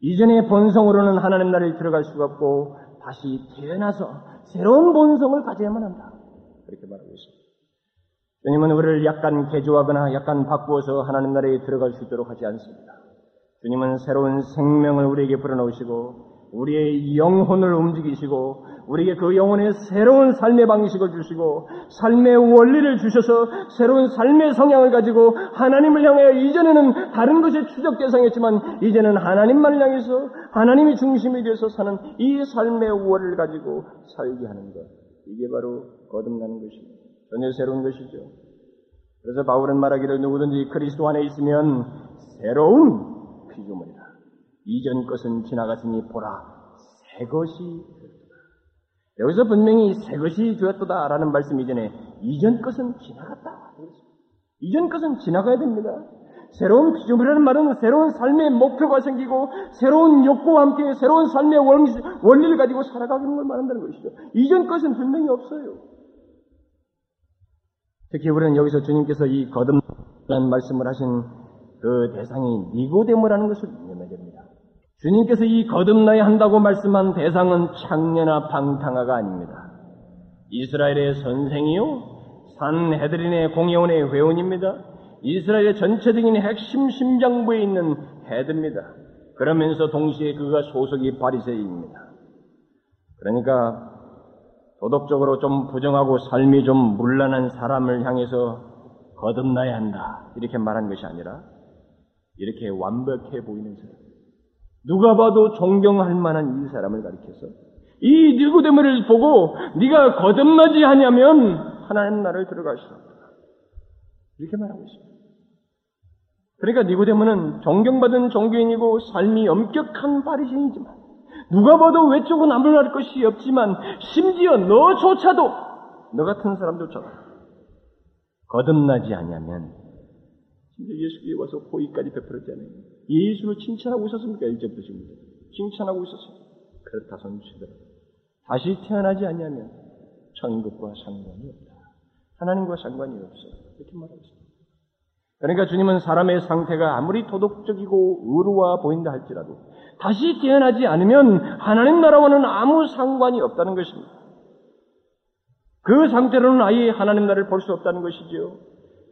이전의 본성으로는 하나님 나라에 들어갈 수가 없고 다시 태어나서 새로운 본성을 가져야만 한다. 그렇게 말하고 있습니다. 주님은 우리를 약간 개조하거나 약간 바꾸어서 하나님 나라에 들어갈 수 있도록 하지 않습니다. 주님은 새로운 생명을 우리에게 불어넣으시고 우리의 영혼을 움직이시고 우리에게 그 영혼의 새로운 삶의 방식을 주시고 삶의 원리를 주셔서 새로운 삶의 성향을 가지고 하나님을 향하여 이전에는 다른 것에 추적 대상이었지만 이제는 하나님만을 향해서 하나님이 중심이 되어서 사는 이 삶의 원리를 가지고 살게 하는 것 이게 바로 거듭나는 것입니다. 전혀 새로운 것이죠. 그래서 바울은 말하기를 누구든지 그리스도 안에 있으면 새로운 피조물이다. 이전 것은 지나갔으니 보라 새 것이 되었다. 여기서 분명히 새 것이 되었다라는 말씀 이전에 이전 것은 지나갔다. 이전 것은 지나가야 됩니다. 새로운 피조물이라는 말은 새로운 삶의 목표가 생기고 새로운 욕구와 함께 새로운 삶의 원리를 가지고 살아가는 걸 말한다는 것이죠. 이전 것은 분명히 없어요. 특히 우리는 여기서 주님께서 이 거듭난 말씀을 하신 그 대상이 니고데모라는 것을. 주님께서 이 거듭나야 한다고 말씀한 대상은 창녀나 방탕아가 아닙니다. 이스라엘의 선생이요, 산헤드린의 공예원의 회원입니다. 이스라엘의 전체적인 핵심 심장부에 있는 헤드입니다. 그러면서 동시에 그가 소속이 바리새인입니다. 그러니까 도덕적으로 좀 부정하고 삶이 좀 문란한 사람을 향해서 거듭나야 한다. 이렇게 말한 것이 아니라 이렇게 완벽해 보이는 사람. 누가 봐도 존경할 만한 이 사람을 가리켜서 이 니고데모를 보고 네가 거듭나지 하냐면 하나님 수 없다. 이렇게 말하고 있습니다. 그러니까 니고데모는 존경받은 종교인이고 삶이 엄격한 바리새인이지만 누가 봐도 아무 말 것이 없지만 심지어 너조차도 너 같은 사람조차도 거듭나지 않냐면 심지어 예수께 와서 호의까지 베풀었잖아요. 예수를 칭찬하고 있었습니까? 일제부터 지금 칭찬하고 있었어요. 그렇다 손치더라도 다시 태어나지 않냐면 천국과 상관이 없다. 하나님과 상관이 없어요. 이렇게 말하고 있습니다. 그러니까 주님은 사람의 상태가 아무리 도덕적이고 의로워 보인다 할지라도 다시 태어나지 않으면 하나님 나라와는 아무 상관이 없다는 것입니다. 그 상태로는 아예 하나님 나라를 볼 수 없다는 것이지요.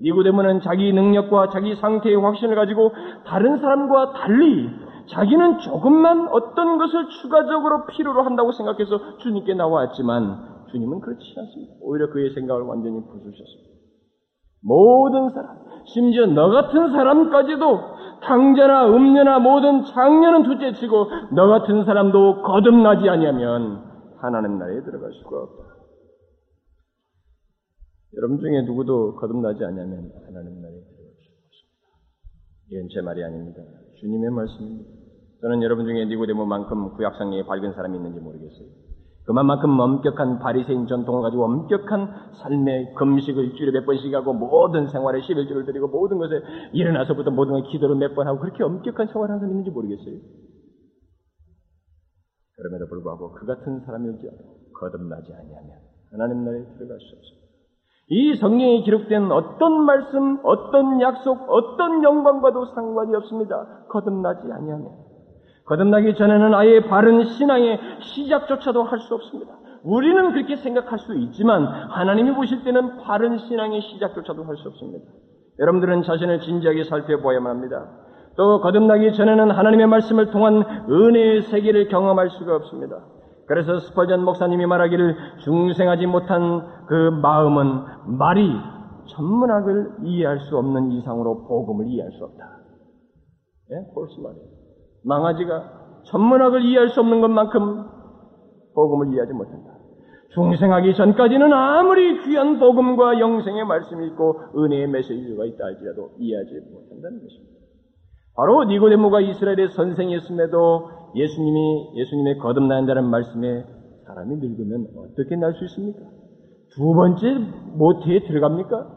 니고데모는 자기 능력과 자기 상태의 확신을 가지고 다른 사람과 달리 자기는 조금만 어떤 것을 추가적으로 필요로 한다고 생각해서 주님께 나왔지만 주님은 그렇지 않습니다. 오히려 그의 생각을 완전히 부수셨습니다. 모든 사람, 심지어 너 같은 사람까지도 탕자나 음녀나 모든 장녀는 둘째치고 너 같은 사람도 거듭나지 아니하면 하나님 나라에 들어갈 수가 없다. 여러분 중에 누구도 거듭나지 않으면 하나님 나라에 들어갈 수 없습니다. 이건 제 말이 아닙니다. 주님의 말씀입니다. 저는 여러분 중에 니고데모만큼 구약성경에 밝은 사람이 있는지 모르겠어요. 그만큼 엄격한 바리새인 전통을 가지고 엄격한 삶의 금식을 일주일에 몇 번씩 하고 모든 생활에 11조를 드리고 모든 것에 일어나서부터 모든 걸 기도를 몇 번 하고 그렇게 엄격한 생활을 하는 사람이 있는지 모르겠어요. 그럼에도 불구하고 그 같은 사람일지 거듭나지 아니하면 하나님 나라에 들어갈 수 없습니다. 이 성경에 기록된 어떤 말씀, 어떤 약속, 어떤 영광과도 상관이 없습니다. 거듭나지 아니하면. 거듭나기 전에는 아예 바른 신앙의 시작조차도 할 수 없습니다. 우리는 그렇게 생각할 수 있지만 하나님이 보실 때는 바른 신앙의 시작조차도 할 수 없습니다. 여러분들은 자신을 진지하게 살펴보아야만 합니다. 또 거듭나기 전에는 하나님의 말씀을 통한 은혜의 세계를 경험할 수가 없습니다. 그래서 스펄전 목사님이 말하기를 중생하지 못한 그 마음은 말이 천문학을 이해할 수 없는 이상으로 복음을 이해할 수 없다. 예? 폴스 말이에요. 망아지가 천문학을 이해할 수 없는 것만큼 복음을 이해하지 못한다. 중생하기 전까지는 아무리 귀한 복음과 영생의 말씀이 있고 은혜의 메시지가 있다 할지라도 이해하지 못한다는 것입니다. 바로 니고데모가 이스라엘의 선생이었음에도 예수님이 예수님의 거듭난다는 말씀에 사람이 늙으면 어떻게 날 수 있습니까? 두 번째 모태에 들어갑니까?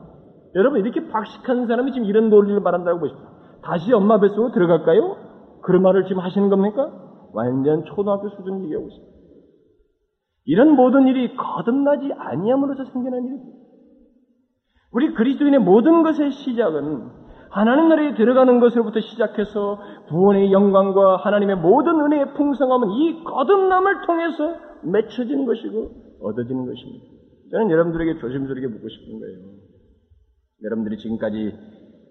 여러분 이렇게 박식한 사람이 지금 이런 논리를 말한다고 보십시오. 다시 엄마 뱃속으로 들어갈까요? 그런 말을 지금 하시는 겁니까? 완전 초등학교 수준 얘기하고 있습니다. 이런 모든 일이 거듭나지 아니함으로써 생겨난 일입니다. 우리 그리스도인의 모든 것의 시작은 하나님 나라에 들어가는 것으로부터 시작해서 구원의 영광과 하나님의 모든 은혜의 풍성함은 이 거듭남을 통해서 맺혀지는 것이고 얻어지는 것입니다. 저는 여러분들에게 조심스럽게 묻고 싶은 거예요. 여러분들이 지금까지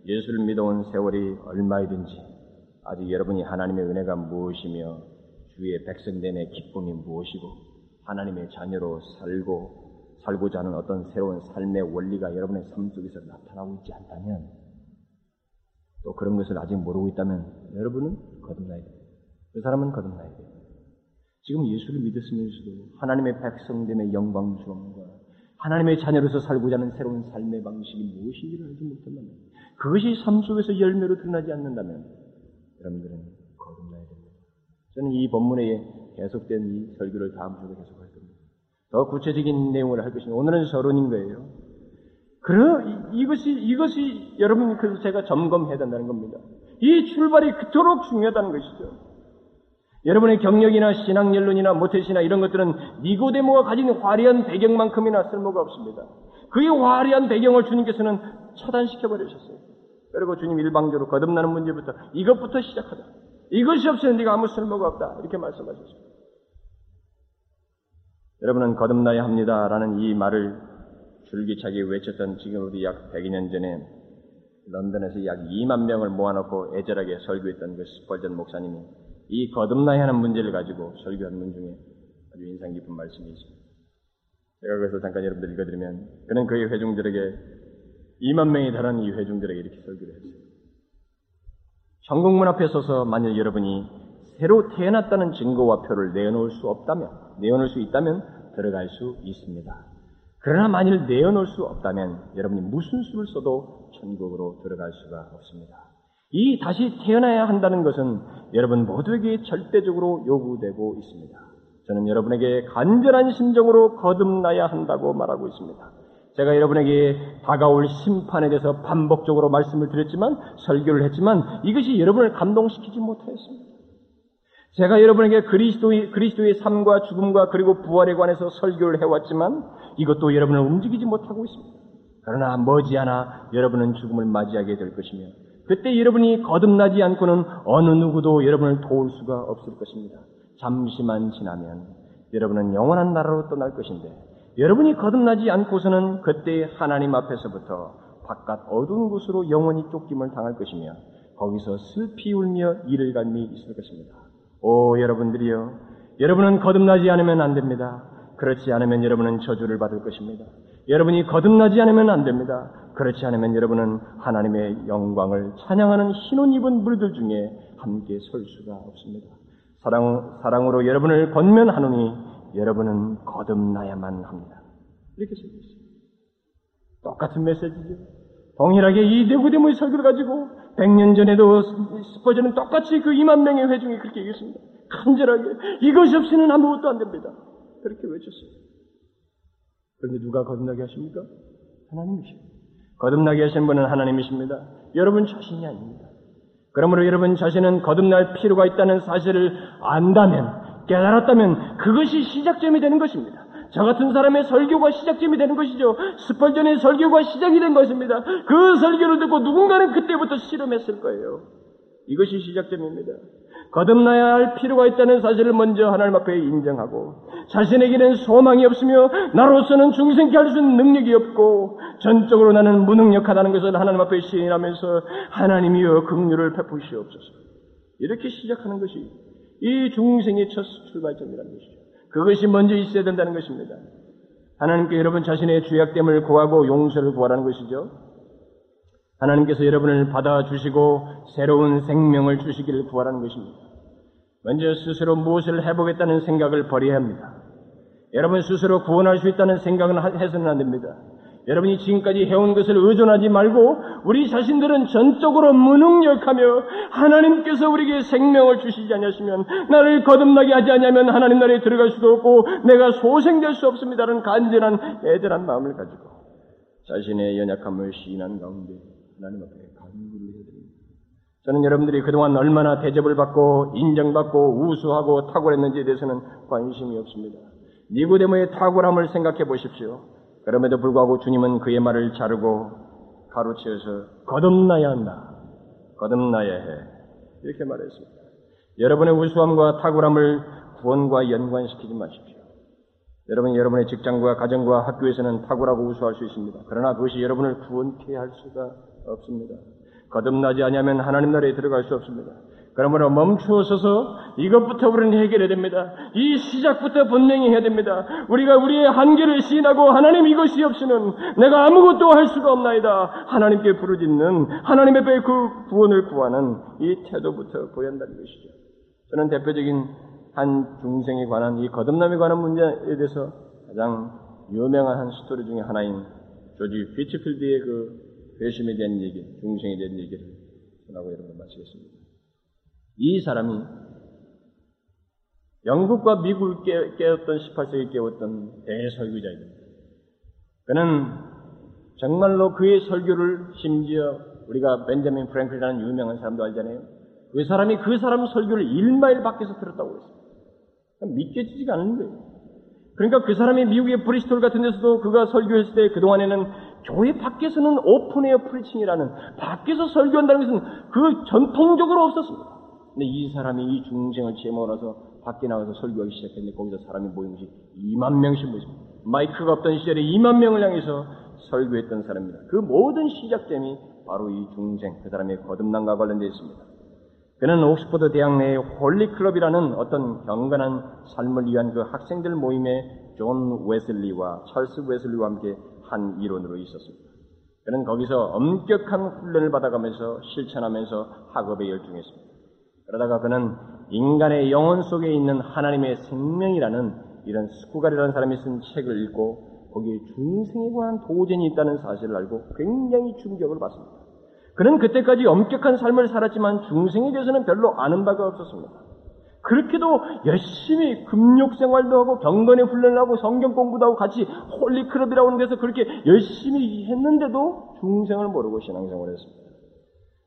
예수를 믿어온 세월이 얼마이든지 아직 여러분이 하나님의 은혜가 무엇이며 주의 백성됨의 기쁨이 무엇이고 하나님의 자녀로 살고 살고자 하는 어떤 새로운 삶의 원리가 여러분의 삶 속에서 나타나고 있지 않다면 또 그런 것을 아직 모르고 있다면 여러분은 거듭나야 돼요. 그 사람은 거듭나야 돼요. 지금 예수를 믿었으면서도 하나님의 백성됨의 영광스러움과 하나님의 자녀로서 살고자 하는 새로운 삶의 방식이 무엇인지를 알지 못한다면 그것이 삶 속에서 열매로 드러나지 않는다면 여러분들은 거듭나야 됩니다. 저는 이 본문에 계속된 이 설교를 다음 주에 계속할 겁니다. 더 구체적인 내용을 할 것입니다. 오늘은 서론인 거예요. 그러 이것이 이것이 여러분 그래서 제가 점검해야 된다는 겁니다. 이 출발이 그토록 중요하다는 것이죠. 여러분의 경력이나 신앙 연론이나 모태시나 이런 것들은 니고데모가 가진 화려한 배경만큼이나 쓸모가 없습니다. 그의 화려한 배경을 주님께서는 차단시켜 버리셨어요. 그리고 주님 일방적으로 거듭나는 문제부터 이것부터 시작하다. 이것이 없으면 네가 아무 쓸모가 없다. 이렇게 말씀하셨습니다. 여러분은 거듭나야 합니다라는 이 말을 줄기차게 외쳤던 지금으로 약 100년 전에 런던에서 약 2만 명을 모아놓고 애절하게 설교했던 그 스펄전 목사님이 이 거듭나야 하는 문제를 가지고 설교한 문 중에 아주 인상 깊은 말씀이 있습니다. 제가 그래서 잠깐 여러분들 읽어드리면 그는 그의 회중들에게 2만 명이 달하는 이 회중들에게 이렇게 설교를 했어요. 천국문 앞에 서서 만약 여러분이 새로 태어났다는 증거와 표를 내어놓을 수 없다면, 내어놓을 수 있다면 들어갈 수 있습니다. 그러나 만일 내어놓을 수 없다면 여러분이 무슨 수를 써도 천국으로 들어갈 수가 없습니다. 이 다시 태어나야 한다는 것은 여러분 모두에게 절대적으로 요구되고 있습니다. 저는 여러분에게 간절한 심정으로 거듭나야 한다고 말하고 있습니다. 제가 여러분에게 다가올 심판에 대해서 반복적으로 말씀을 드렸지만 설교를 했지만 이것이 여러분을 감동시키지 못하였습니다. 제가 여러분에게 그리스도의 그리스도의 삶과 죽음과 그리고 부활에 관해서 설교를 해왔지만 이것도 여러분을 움직이지 못하고 있습니다. 그러나 머지않아 여러분은 죽음을 맞이하게 될 것이며 그때 여러분이 거듭나지 않고는 어느 누구도 여러분을 도울 수가 없을 것입니다. 잠시만 지나면 여러분은 영원한 나라로 떠날 것인데 여러분이 거듭나지 않고서는 그때 하나님 앞에서부터 바깥 어두운 곳으로 영원히 쫓김을 당할 것이며 거기서 슬피 울며 이를 갈미 있을 것입니다. 오 여러분들이여 여러분은 거듭나지 않으면 안 됩니다. 그렇지 않으면 여러분은 저주를 받을 것입니다. 여러분이 거듭나지 않으면 안 됩니다. 그렇지 않으면 여러분은 하나님의 영광을 찬양하는 흰옷 입은 물들 중에 함께 설 수가 없습니다. 사랑, 사랑으로 여러분을 건면하노니 여러분은 거듭나야만 합니다. 이렇게 쓰고 있습니다. 똑같은 메시지죠. 동일하게 이 네고데모의 설교를 가지고 100년 전에도 스퍼전은 똑같이 그 2만 명의 회중이 그렇게 얘기했습니다. 간절하게 이것이 없이는 아무것도 안 됩니다. 그렇게 외쳤어요. 그런데 누가 거듭나게 하십니까? 하나님이십니다. 거듭나게 하신 분은 하나님이십니다. 여러분 자신이 아닙니다. 그러므로 여러분 자신은 거듭날 필요가 있다는 사실을 안다면, 깨달았다면 그것이 시작점이 되는 것입니다. 저 같은 사람의 설교가 시작점이 되는 것이죠. 스펄전의 설교가 시작이 된 것입니다. 그 설교를 듣고 누군가는 그때부터 실험했을 거예요. 이것이 시작점입니다. 거듭나야 할 필요가 있다는 사실을 먼저 하나님 앞에 인정하고 자신에게는 소망이 없으며 나로서는 중생케 할 수 있는 능력이 없고 전적으로 나는 무능력하다는 것을 하나님 앞에 시인하면서 하나님이여 긍휼을 베푸시옵소서. 이렇게 시작하는 것이 이 중생의 첫 출발점이라는 것이죠. 그것이 먼저 있어야 된다는 것입니다. 하나님께 여러분 자신의 죄악됨을 구하고 용서를 구하라는 것이죠. 하나님께서 여러분을 받아주시고 새로운 생명을 주시기를 구하라는 것입니다. 먼저 스스로 무엇을 해보겠다는 생각을 버려야 합니다. 여러분 스스로 구원할 수 있다는 생각은 해서는 안 됩니다. 여러분이 지금까지 해온 것을 의존하지 말고 우리 자신들은 전적으로 무능력하며 하나님께서 우리에게 생명을 주시지 않으시면 나를 거듭나게 하지 않으면 하나님 나라에 들어갈 수도 없고 내가 소생될 수 없습니다라는 간절한 애절한 마음을 가지고 자신의 연약함을 시인한 가운데 하나님 앞에 간구를 해드립니다. 저는 여러분들이 그동안 얼마나 대접을 받고 인정받고 우수하고 탁월했는지에 대해서는 관심이 없습니다. 니고데모의 탁월함을 생각해 보십시오. 그럼에도 불구하고 주님은 그의 말을 자르고 가로채어서 거듭나야 한다. 거듭나야 해. 이렇게 말했습니다. 여러분의 우수함과 탁월함을 구원과 연관시키지 마십시오. 여러분 여러분의 직장과 가정과 학교에서는 탁월하고 우수할 수 있습니다. 그러나 그것이 여러분을 구원케 할 수가 없습니다. 거듭나지 아니하면 하나님 나라에 들어갈 수 없습니다. 그러므로 멈추어 서서 이것부터 우리는 해결해야 됩니다. 이 시작부터 분명히 해야 됩니다. 우리가 우리의 한계를 시인하고 하나님 이것이 없이는 내가 아무것도 할 수가 없나이다. 하나님께 부르짖는 하나님 앞에 그 구원을 구하는 이 태도부터 보여야 한다는 것이죠. 저는 대표적인 한 중생에 관한 이 거듭남에 관한 문제에 대해서 가장 유명한 한 스토리 중에 하나인 조지 피치필드의 그 회심에 대한 얘기, 중생에 대한 얘기를 전하고 여러분 마치겠습니다. 이 사람이 영국과 미국을 깨웠던 18세기 깨웠던 대설교자입니다. 그는 정말로 그의 설교를 심지어 우리가 벤자민 프랭클린이라는 유명한 사람도 알잖아요. 그 사람이 그 사람 설교를 1마일 밖에서 들었다고 했어요. 믿겨지지가 않는 거예요. 그러니까 그 사람이 미국의 브리스톨 같은 데서도 그가 설교했을 때 그동안에는 교회 밖에서는 open-air preaching이라는 밖에서 설교한다는 것은 그 전통적으로 없었습니다. 근데 이 사람이 이 중생을 제모라서 밖에 나가서 설교하기 시작했는데 거기서 사람이 모인 것이 2만 명씩 모였습니다. 마이크가 없던 시절에 2만 명을 향해서 설교했던 사람입니다. 그 모든 시작점이 바로 이 중생, 그 사람의 거듭남과 관련되어 있습니다. 그는 옥스퍼드 대학 내의 홀리클럽이라는 어떤 경건한 삶을 위한 그 학생들 모임에 존 웨슬리와 찰스 웨슬리와 함께 한 일원으로 있었습니다. 그는 거기서 엄격한 훈련을 받아가면서 실천하면서 학업에 열중했습니다. 그러다가 그는 인간의 영혼 속에 있는 하나님의 생명이라는 이런 스쿠갈이라는 사람이 쓴 책을 읽고 거기에 중생에 관한 도전이 있다는 사실을 알고 굉장히 충격을 받습니다. 그는 그때까지 엄격한 삶을 살았지만 중생에 대해서는 별로 아는 바가 없었습니다. 그렇게도 열심히 금욕 생활도 하고 경건의 훈련을 하고 성경 공부도 하고 같이 홀리클럽이라고 하는 데서 그렇게 열심히 했는데도 중생을 모르고 신앙생활을 했습니다.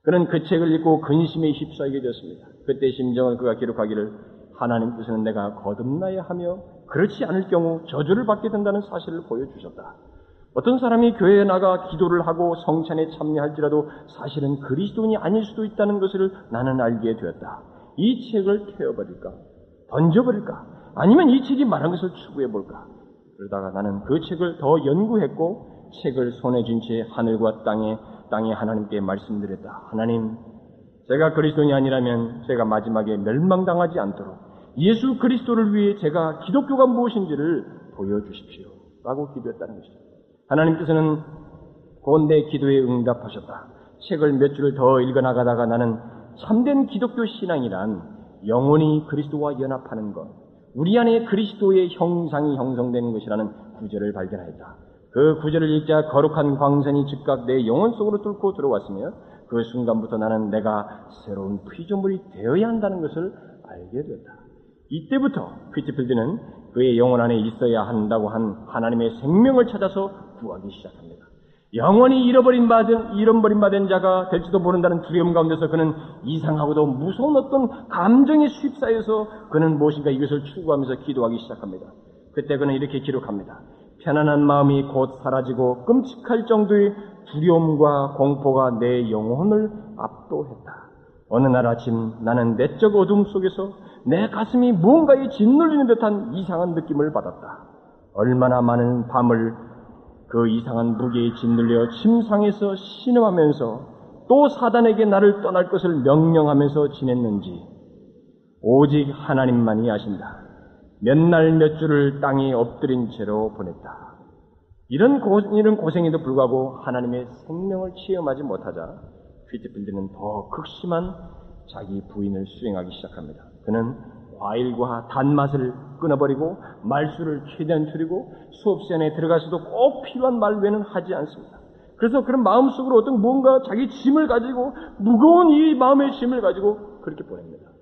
그는 그 책을 읽고 근심에 휩싸이게 되었습니다. 그때 심정을 그가 기록하기를 하나님께서는 내가 거듭나야 하며 그렇지 않을 경우 저주를 받게 된다는 사실을 보여주셨다. 어떤 사람이 교회에 나가 기도를 하고 성찬에 참여할지라도 사실은 그리스도인이 아닐 수도 있다는 것을 나는 알게 되었다. 이 책을 태워버릴까? 던져버릴까? 아니면 이 책이 말한 것을 추구해볼까? 그러다가 나는 그 책을 더 연구했고 책을 손에 쥔 채 하늘과 땅에 땅에 하나님께 말씀드렸다. 하나님, 제가 그리스도인이 아니라면 제가 마지막에 멸망당하지 않도록 예수 그리스도를 위해 제가 기독교가 무엇인지를 보여주십시오. 라고 기도했다는 것이죠. 하나님께서는 곧 내 기도에 응답하셨다. 책을 몇 줄을 더 읽어나가다가 나는 참된 기독교 신앙이란 영원히 그리스도와 연합하는 것, 우리 안에 그리스도의 형상이 형성되는 것이라는 구절을 발견하였다. 그 구절을 읽자 거룩한 광선이 즉각 내 영혼 속으로 뚫고 들어왔으며 그 순간부터 나는 내가 새로운 피조물이 되어야 한다는 것을 알게 되었다. 이때부터 피트필드는 그의 영혼 안에 있어야 한다고 한 하나님의 생명을 찾아서 구하기 시작합니다. 영원히 잃어버린 받은, 잃어버린 받은 자가 될지도 모른다는 두려움 가운데서 그는 이상하고도 무서운 어떤 감정에 휩싸여서 그는 무엇인가 이것을 추구하면서 기도하기 시작합니다. 그때 그는 이렇게 기록합니다. 편안한 마음이 곧 사라지고 끔찍할 정도의 두려움과 공포가 내 영혼을 압도했다. 어느 날 아침 나는 내적 어둠 속에서 내 가슴이 무언가에 짓눌리는 듯한 이상한 느낌을 받았다. 얼마나 많은 밤을 그 이상한 무게에 짓눌려 침상에서 신음하면서 또 사단에게 나를 떠날 것을 명령하면서 지냈는지 오직 하나님만이 아신다. 몇 날 몇 주를 땅에 엎드린 채로 보냈다. 이런, 고, 이런 고생에도 불구하고 하나님의 생명을 체험하지 못하자 피트필드는 더 극심한 자기 부인을 수행하기 시작합니다. 그는 과일과 단맛을 끊어버리고 말수를 최대한 줄이고 수업 시간에 들어가서도 꼭 필요한 말 외에는 하지 않습니다. 그래서 그런 마음속으로 어떤 뭔가 자기 짐을 가지고 무거운 이 마음의 짐을 가지고 그렇게 보냅니다.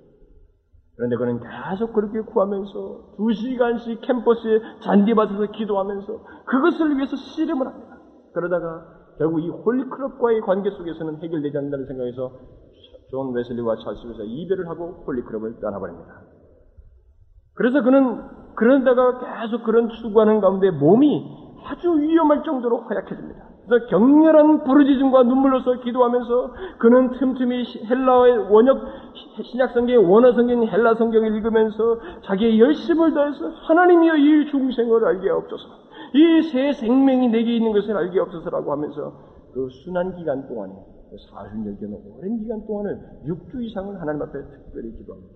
그런데 그는 계속 그렇게 구하면서 두 시간씩 캠퍼스에 잔디밭에서 기도하면서 그것을 위해서 씨름을 합니다. 그러다가 결국 이 홀리클럽과의 관계 속에서는 해결되지 않는다는 생각에서 존 웨슬리와 찰스 웨슬리가 이별을 하고 홀리클럽을 떠나버립니다. 그래서 그는 그런다가 계속 그런 추구하는 가운데 몸이 아주 위험할 정도로 허약해집니다. 그래서 격렬한 부르짖음과 눈물로서 기도하면서 그는 틈틈이 헬라의 원역 신약 성경의 원어 성경 헬라 성경을 읽으면서 자기의 열심을 다해서 하나님이여 이 중생을 알게 없어서 이 새 생명이 내게 있는 것을 알게 없어서라고 하면서 그 순한 기간 동안에 그 사순절기는 오랜 기간 동안을 6주 이상을 하나님 앞에 특별히 기도합니다.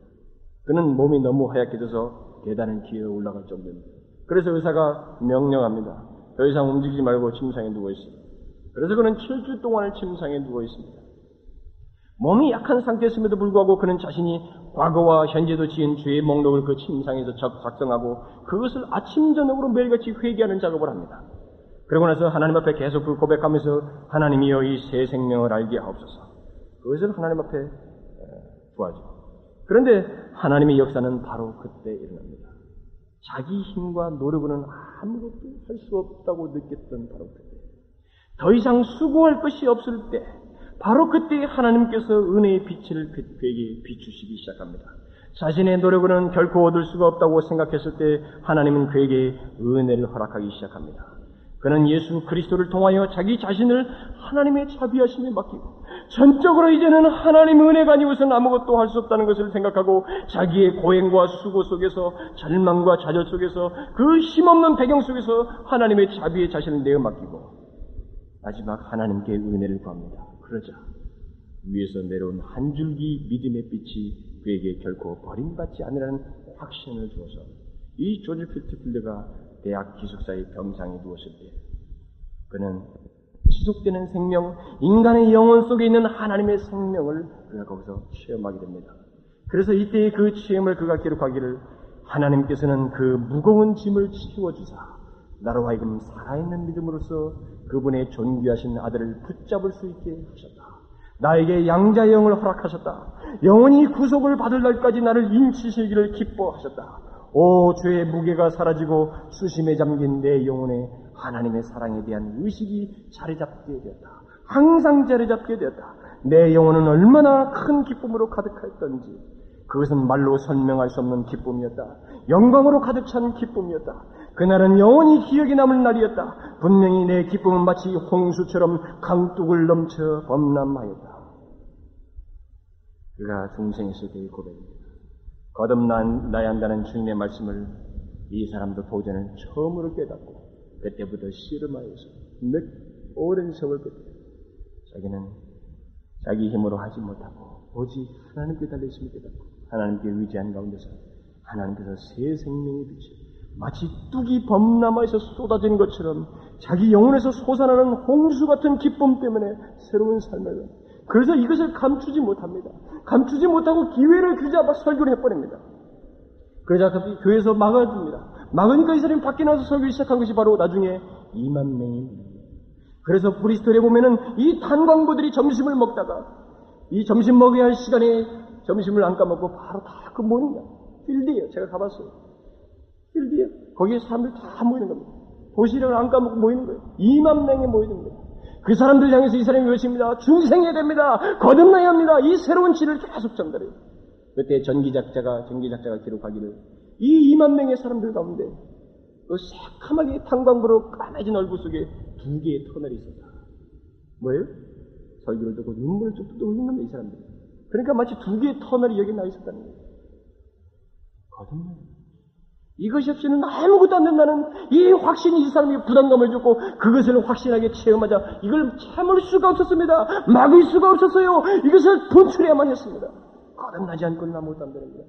그는 몸이 너무 하얗게 져서 계단을 기어 올라갈 정도입니다. 그래서 의사가 명령합니다. 더 이상 움직이지 말고 침상에 누워 있습니다. 그래서 그는 7주 동안을 침상에 누워 있습니다. 몸이 약한 상태였음에도 불구하고 그는 자신이 과거와 현재도 지은 죄의 목록을 그 침상에서 작성하고 그것을 아침 저녁으로 매일같이 회개하는 작업을 합니다. 그러고 나서 하나님 앞에 계속 그 고백하면서 하나님이여 이 새 생명을 알게 하옵소서. 그것을 하나님 앞에 구하죠. 그런데 하나님의 역사는 바로 그때 일어납니다. 자기 힘과 노력으로는 아무것도 할 수 없다고 느꼈던 바로 그때. 더 이상 수고할 것이 없을 때, 바로 그때 하나님께서 은혜의 빛을 그에게 비추시기 시작합니다. 자신의 노력으로는 결코 얻을 수가 없다고 생각했을 때 하나님은 그에게 은혜를 허락하기 시작합니다. 그는 예수 그리스도를 통하여 자기 자신을 하나님의 자비하심에 맡기고 전적으로 이제는 하나님 은혜가 아니고서는 아무것도 할 수 없다는 것을 생각하고 자기의 고행과 수고 속에서 절망과 좌절 속에서 그 힘없는 배경 속에서 하나님의 자비의 자신을 내어 맡기고 마지막 하나님께 은혜를 구합니다. 그러자 위에서 내려온 한 줄기 믿음의 빛이 그에게 결코 버림받지 않으라는 확신을 주어서 이 조지 필트필드가 대학 기숙사의 병상에 누웠을 때 그는 지속되는 생명, 인간의 영혼 속에 있는 하나님의 생명을 그가 거기서 체험하게 됩니다. 그래서 이때의 그 체험을 그가 기록하기를 하나님께서는 그 무거운 짐을 치워주사 나로 하여금 살아있는 믿음으로써 그분의 존귀하신 아들을 붙잡을 수 있게 하셨다. 나에게 양자의 영을 허락하셨다. 영원히 구속을 받을 날까지 나를 인치시기를 기뻐하셨다. 오 죄의 무게가 사라지고 수심에 잠긴 내 영혼에 하나님의 사랑에 대한 의식이 자리 잡게 되었다. 항상 자리 잡게 되었다. 내 영혼은 얼마나 큰 기쁨으로 가득했던지 그것은 말로 설명할 수 없는 기쁨이었다. 영광으로 가득 찬 기쁨이었다. 그날은 영원히 기억에 남을 날이었다. 분명히 내 기쁨은 마치 홍수처럼 강둑을 넘쳐 범람하였다. 그가 중생했을 때의 고백입니다. 거듭나야 한다는 주님의 말씀을 이 사람도 도전을 처음으로 깨닫고 그때부터 씨름하여서 몇 오랜 세월 끝에 자기는 자기 힘으로 하지 못하고 오직 하나님께 달려있음을 깨닫고 하나님께 의지한 가운데서 하나님께서 새 생명의 빛이 마치 뚝이 범람하에서 쏟아지는 것처럼 자기 영혼에서 솟아나는 홍수 같은 기쁨 때문에 새로운 삶을 그래서 이것을 감추지 못합니다. 감추지 못하고 기회를 주잡아 설교를 해버립니다. 그러자 교회에서 막아줍니다. 막으니까 이 사람이 밖에 나와서 설교 시작한 것이 바로 나중에 2만 명이 그래서 브리스톨에 보면은 이 탄광부들이 점심을 먹다가 이 점심 먹어야 할 시간에 점심을 안 까먹고 바로 다그 거야. 필드예요. 제가 가봤어요. 필드예요. 거기에 사람들 다 모이는 겁니다. 도시락을 안 까먹고 모이는 거예요. 2만 명이 모이는 거예요. 그 사람들 향해서 이 사람이 외칩니다. 중생해야 됩니다. 거듭나야 합니다. 이 새로운 질을 계속 전달해요. 그때 전기작자가, 전기작자가 기록하기를 이 2만 명의 사람들 가운데 그 새카맣게 탄광부로 까매진 얼굴 속에 두 개의 터널이 있었다. 뭐예요? 설교를 듣고 눈물을 흘리는 겁니다, 이 사람들이. 그러니까 마치 두 개의 터널이 여기 나 있었다는 거예요. 거듭나 이것이 없이는 아무것도 안 된다는 이 확신이 이 사람에게 부담감을 줬고 그것을 확신하게 체험하자 이걸 참을 수가 없었습니다. 막을 수가 없었어요. 이것을 분출해야만 했습니다. 거듭나지 않고는 아무것도 안 되는 거예요.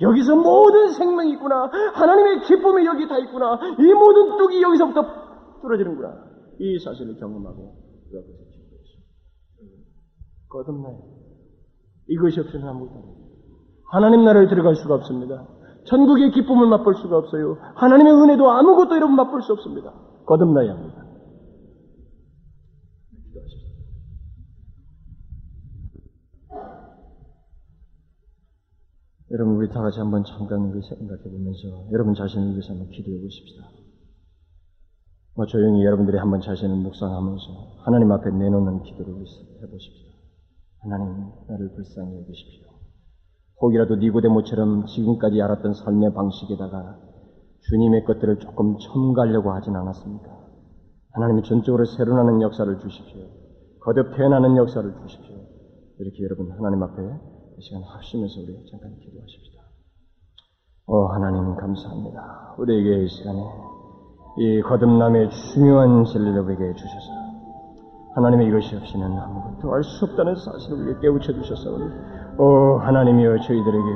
여기서 모든 생명이 있구나. 하나님의 기쁨이 여기 다 있구나. 이 모든 뚝이 여기서부터 뚫어지는구나. 이 사실을 경험하고 그것을 기뻐했어요. 거듭나요. 이것이 없이는 아무것도 안 됩니다. 하나님 나라를 들어갈 수가 없습니다. 천국의 기쁨을 맛볼 수가 없어요. 하나님의 은혜도 아무것도 여러분 맛볼 수 없습니다. 거듭나야 합니다. 여러분 우리 다 같이 한번 잠깐 생각해 보면서 여러분 자신을 위해서 한번 기도해 보십시다. 뭐 조용히 여러분들이 한번 자신을 묵상하면서 하나님 앞에 내놓는 기도를 해 보십시다. 하나님 나를 불쌍히 여기십시오. 혹이라도 니고데모처럼 지금까지 알았던 삶의 방식에다가 주님의 것들을 조금 첨가하려고 하진 않았습니까? 하나님이 전적으로 새로 나는 역사를 주십시오. 거듭 태어나는 역사를 주십시오. 이렇게 여러분 하나님 앞에 이 시간 하시면서 우리 잠깐 기도하십시다. 오 하나님 감사합니다. 우리에게 이 시간에 이 거듭남의 중요한 진리를 우리에게 주셔서 하나님의 이것이 없이는 아무것도 알 수 없다는 사실을 우리에게 깨우쳐 주셨사오니 오 하나님이여 저희들에게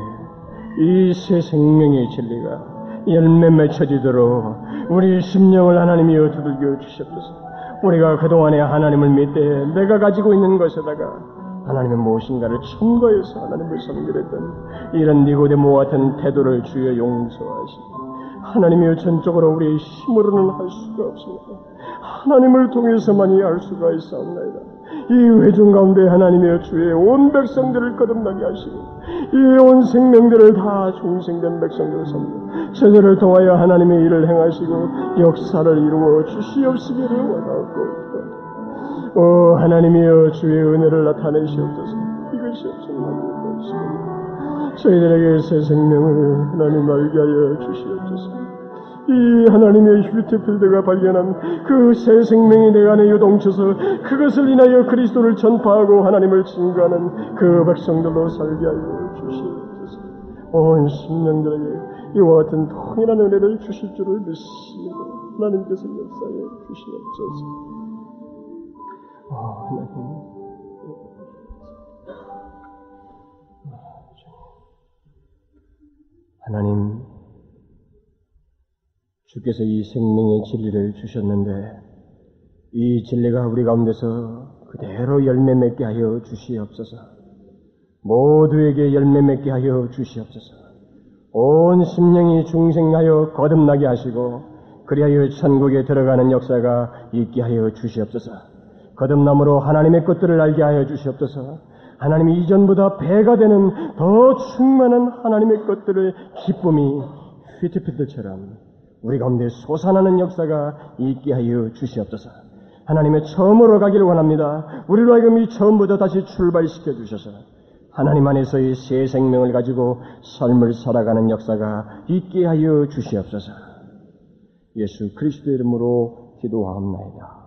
이 새 생명의 진리가 열매 맺혀지도록 우리 심령을 하나님이여 두들겨 주셨소서 우리가 그동안에 하나님을 믿되 내가 가지고 있는 것에다가 하나님의 무엇인가를 첨가해서 하나님을 섬기랬던 이런 니고데모와 같은 태도를 주여 용서하시고 하나님의 전적으로 우리의 힘으로는 할 수가 없습니다. 하나님을 통해서만이 알 수가 있사옵나이다. 이 회중 가운데 하나님의 주의 온 백성들을 거듭나게 하시고 이 온 생명들을 다 중생된 백성들을 섬겨 저들을 통하여 하나님의 일을 행하시고 역사를 이루어 주시옵시기를 원하옵고 오 하나님이여 주의 은혜를 나타내시옵소서. 이것이 것이고 저희들에게 새 생명을 하나님 알게 하여 주시옵소서 이 하나님의 휴트필드가 발견한 그 새 생명이 내 안에 요동쳐서 그것을 인하여 그리스도를 전파하고 하나님을 증거하는 그 백성들로 살게 하여 주시옵소서. 온 심령들에게 이와 같은 통일한 은혜를 주실 줄을 믿습니다. 하나님께서 역사에 주시옵소서. 아, 하나님. 하나님, 주께서 이 생명의 진리를 주셨는데, 이 진리가 우리 가운데서 그대로 열매 맺게 하여 주시옵소서. 모두에게 열매 맺게 하여 주시옵소서. 온 심령이 중생하여 거듭나게 하시고, 그리하여 천국에 들어가는 역사가 있게 하여 주시옵소서. 거듭남으로 하나님의 것들을 알게 하여 주시옵소서. 하나님이 이전보다 배가 되는 더 충만한 하나님의 것들의 기쁨이 휘트피드처럼 우리 가운데 솟아나는 역사가 있게 하여 주시옵소서. 하나님의 처음으로 가기를 원합니다. 우리로 하여금 이 처음부터 다시 출발시켜 주셔서 하나님 안에서의 새 생명을 가지고 삶을 살아가는 역사가 있게 하여 주시옵소서. 예수 그리스도의 이름으로 기도하옵나이다.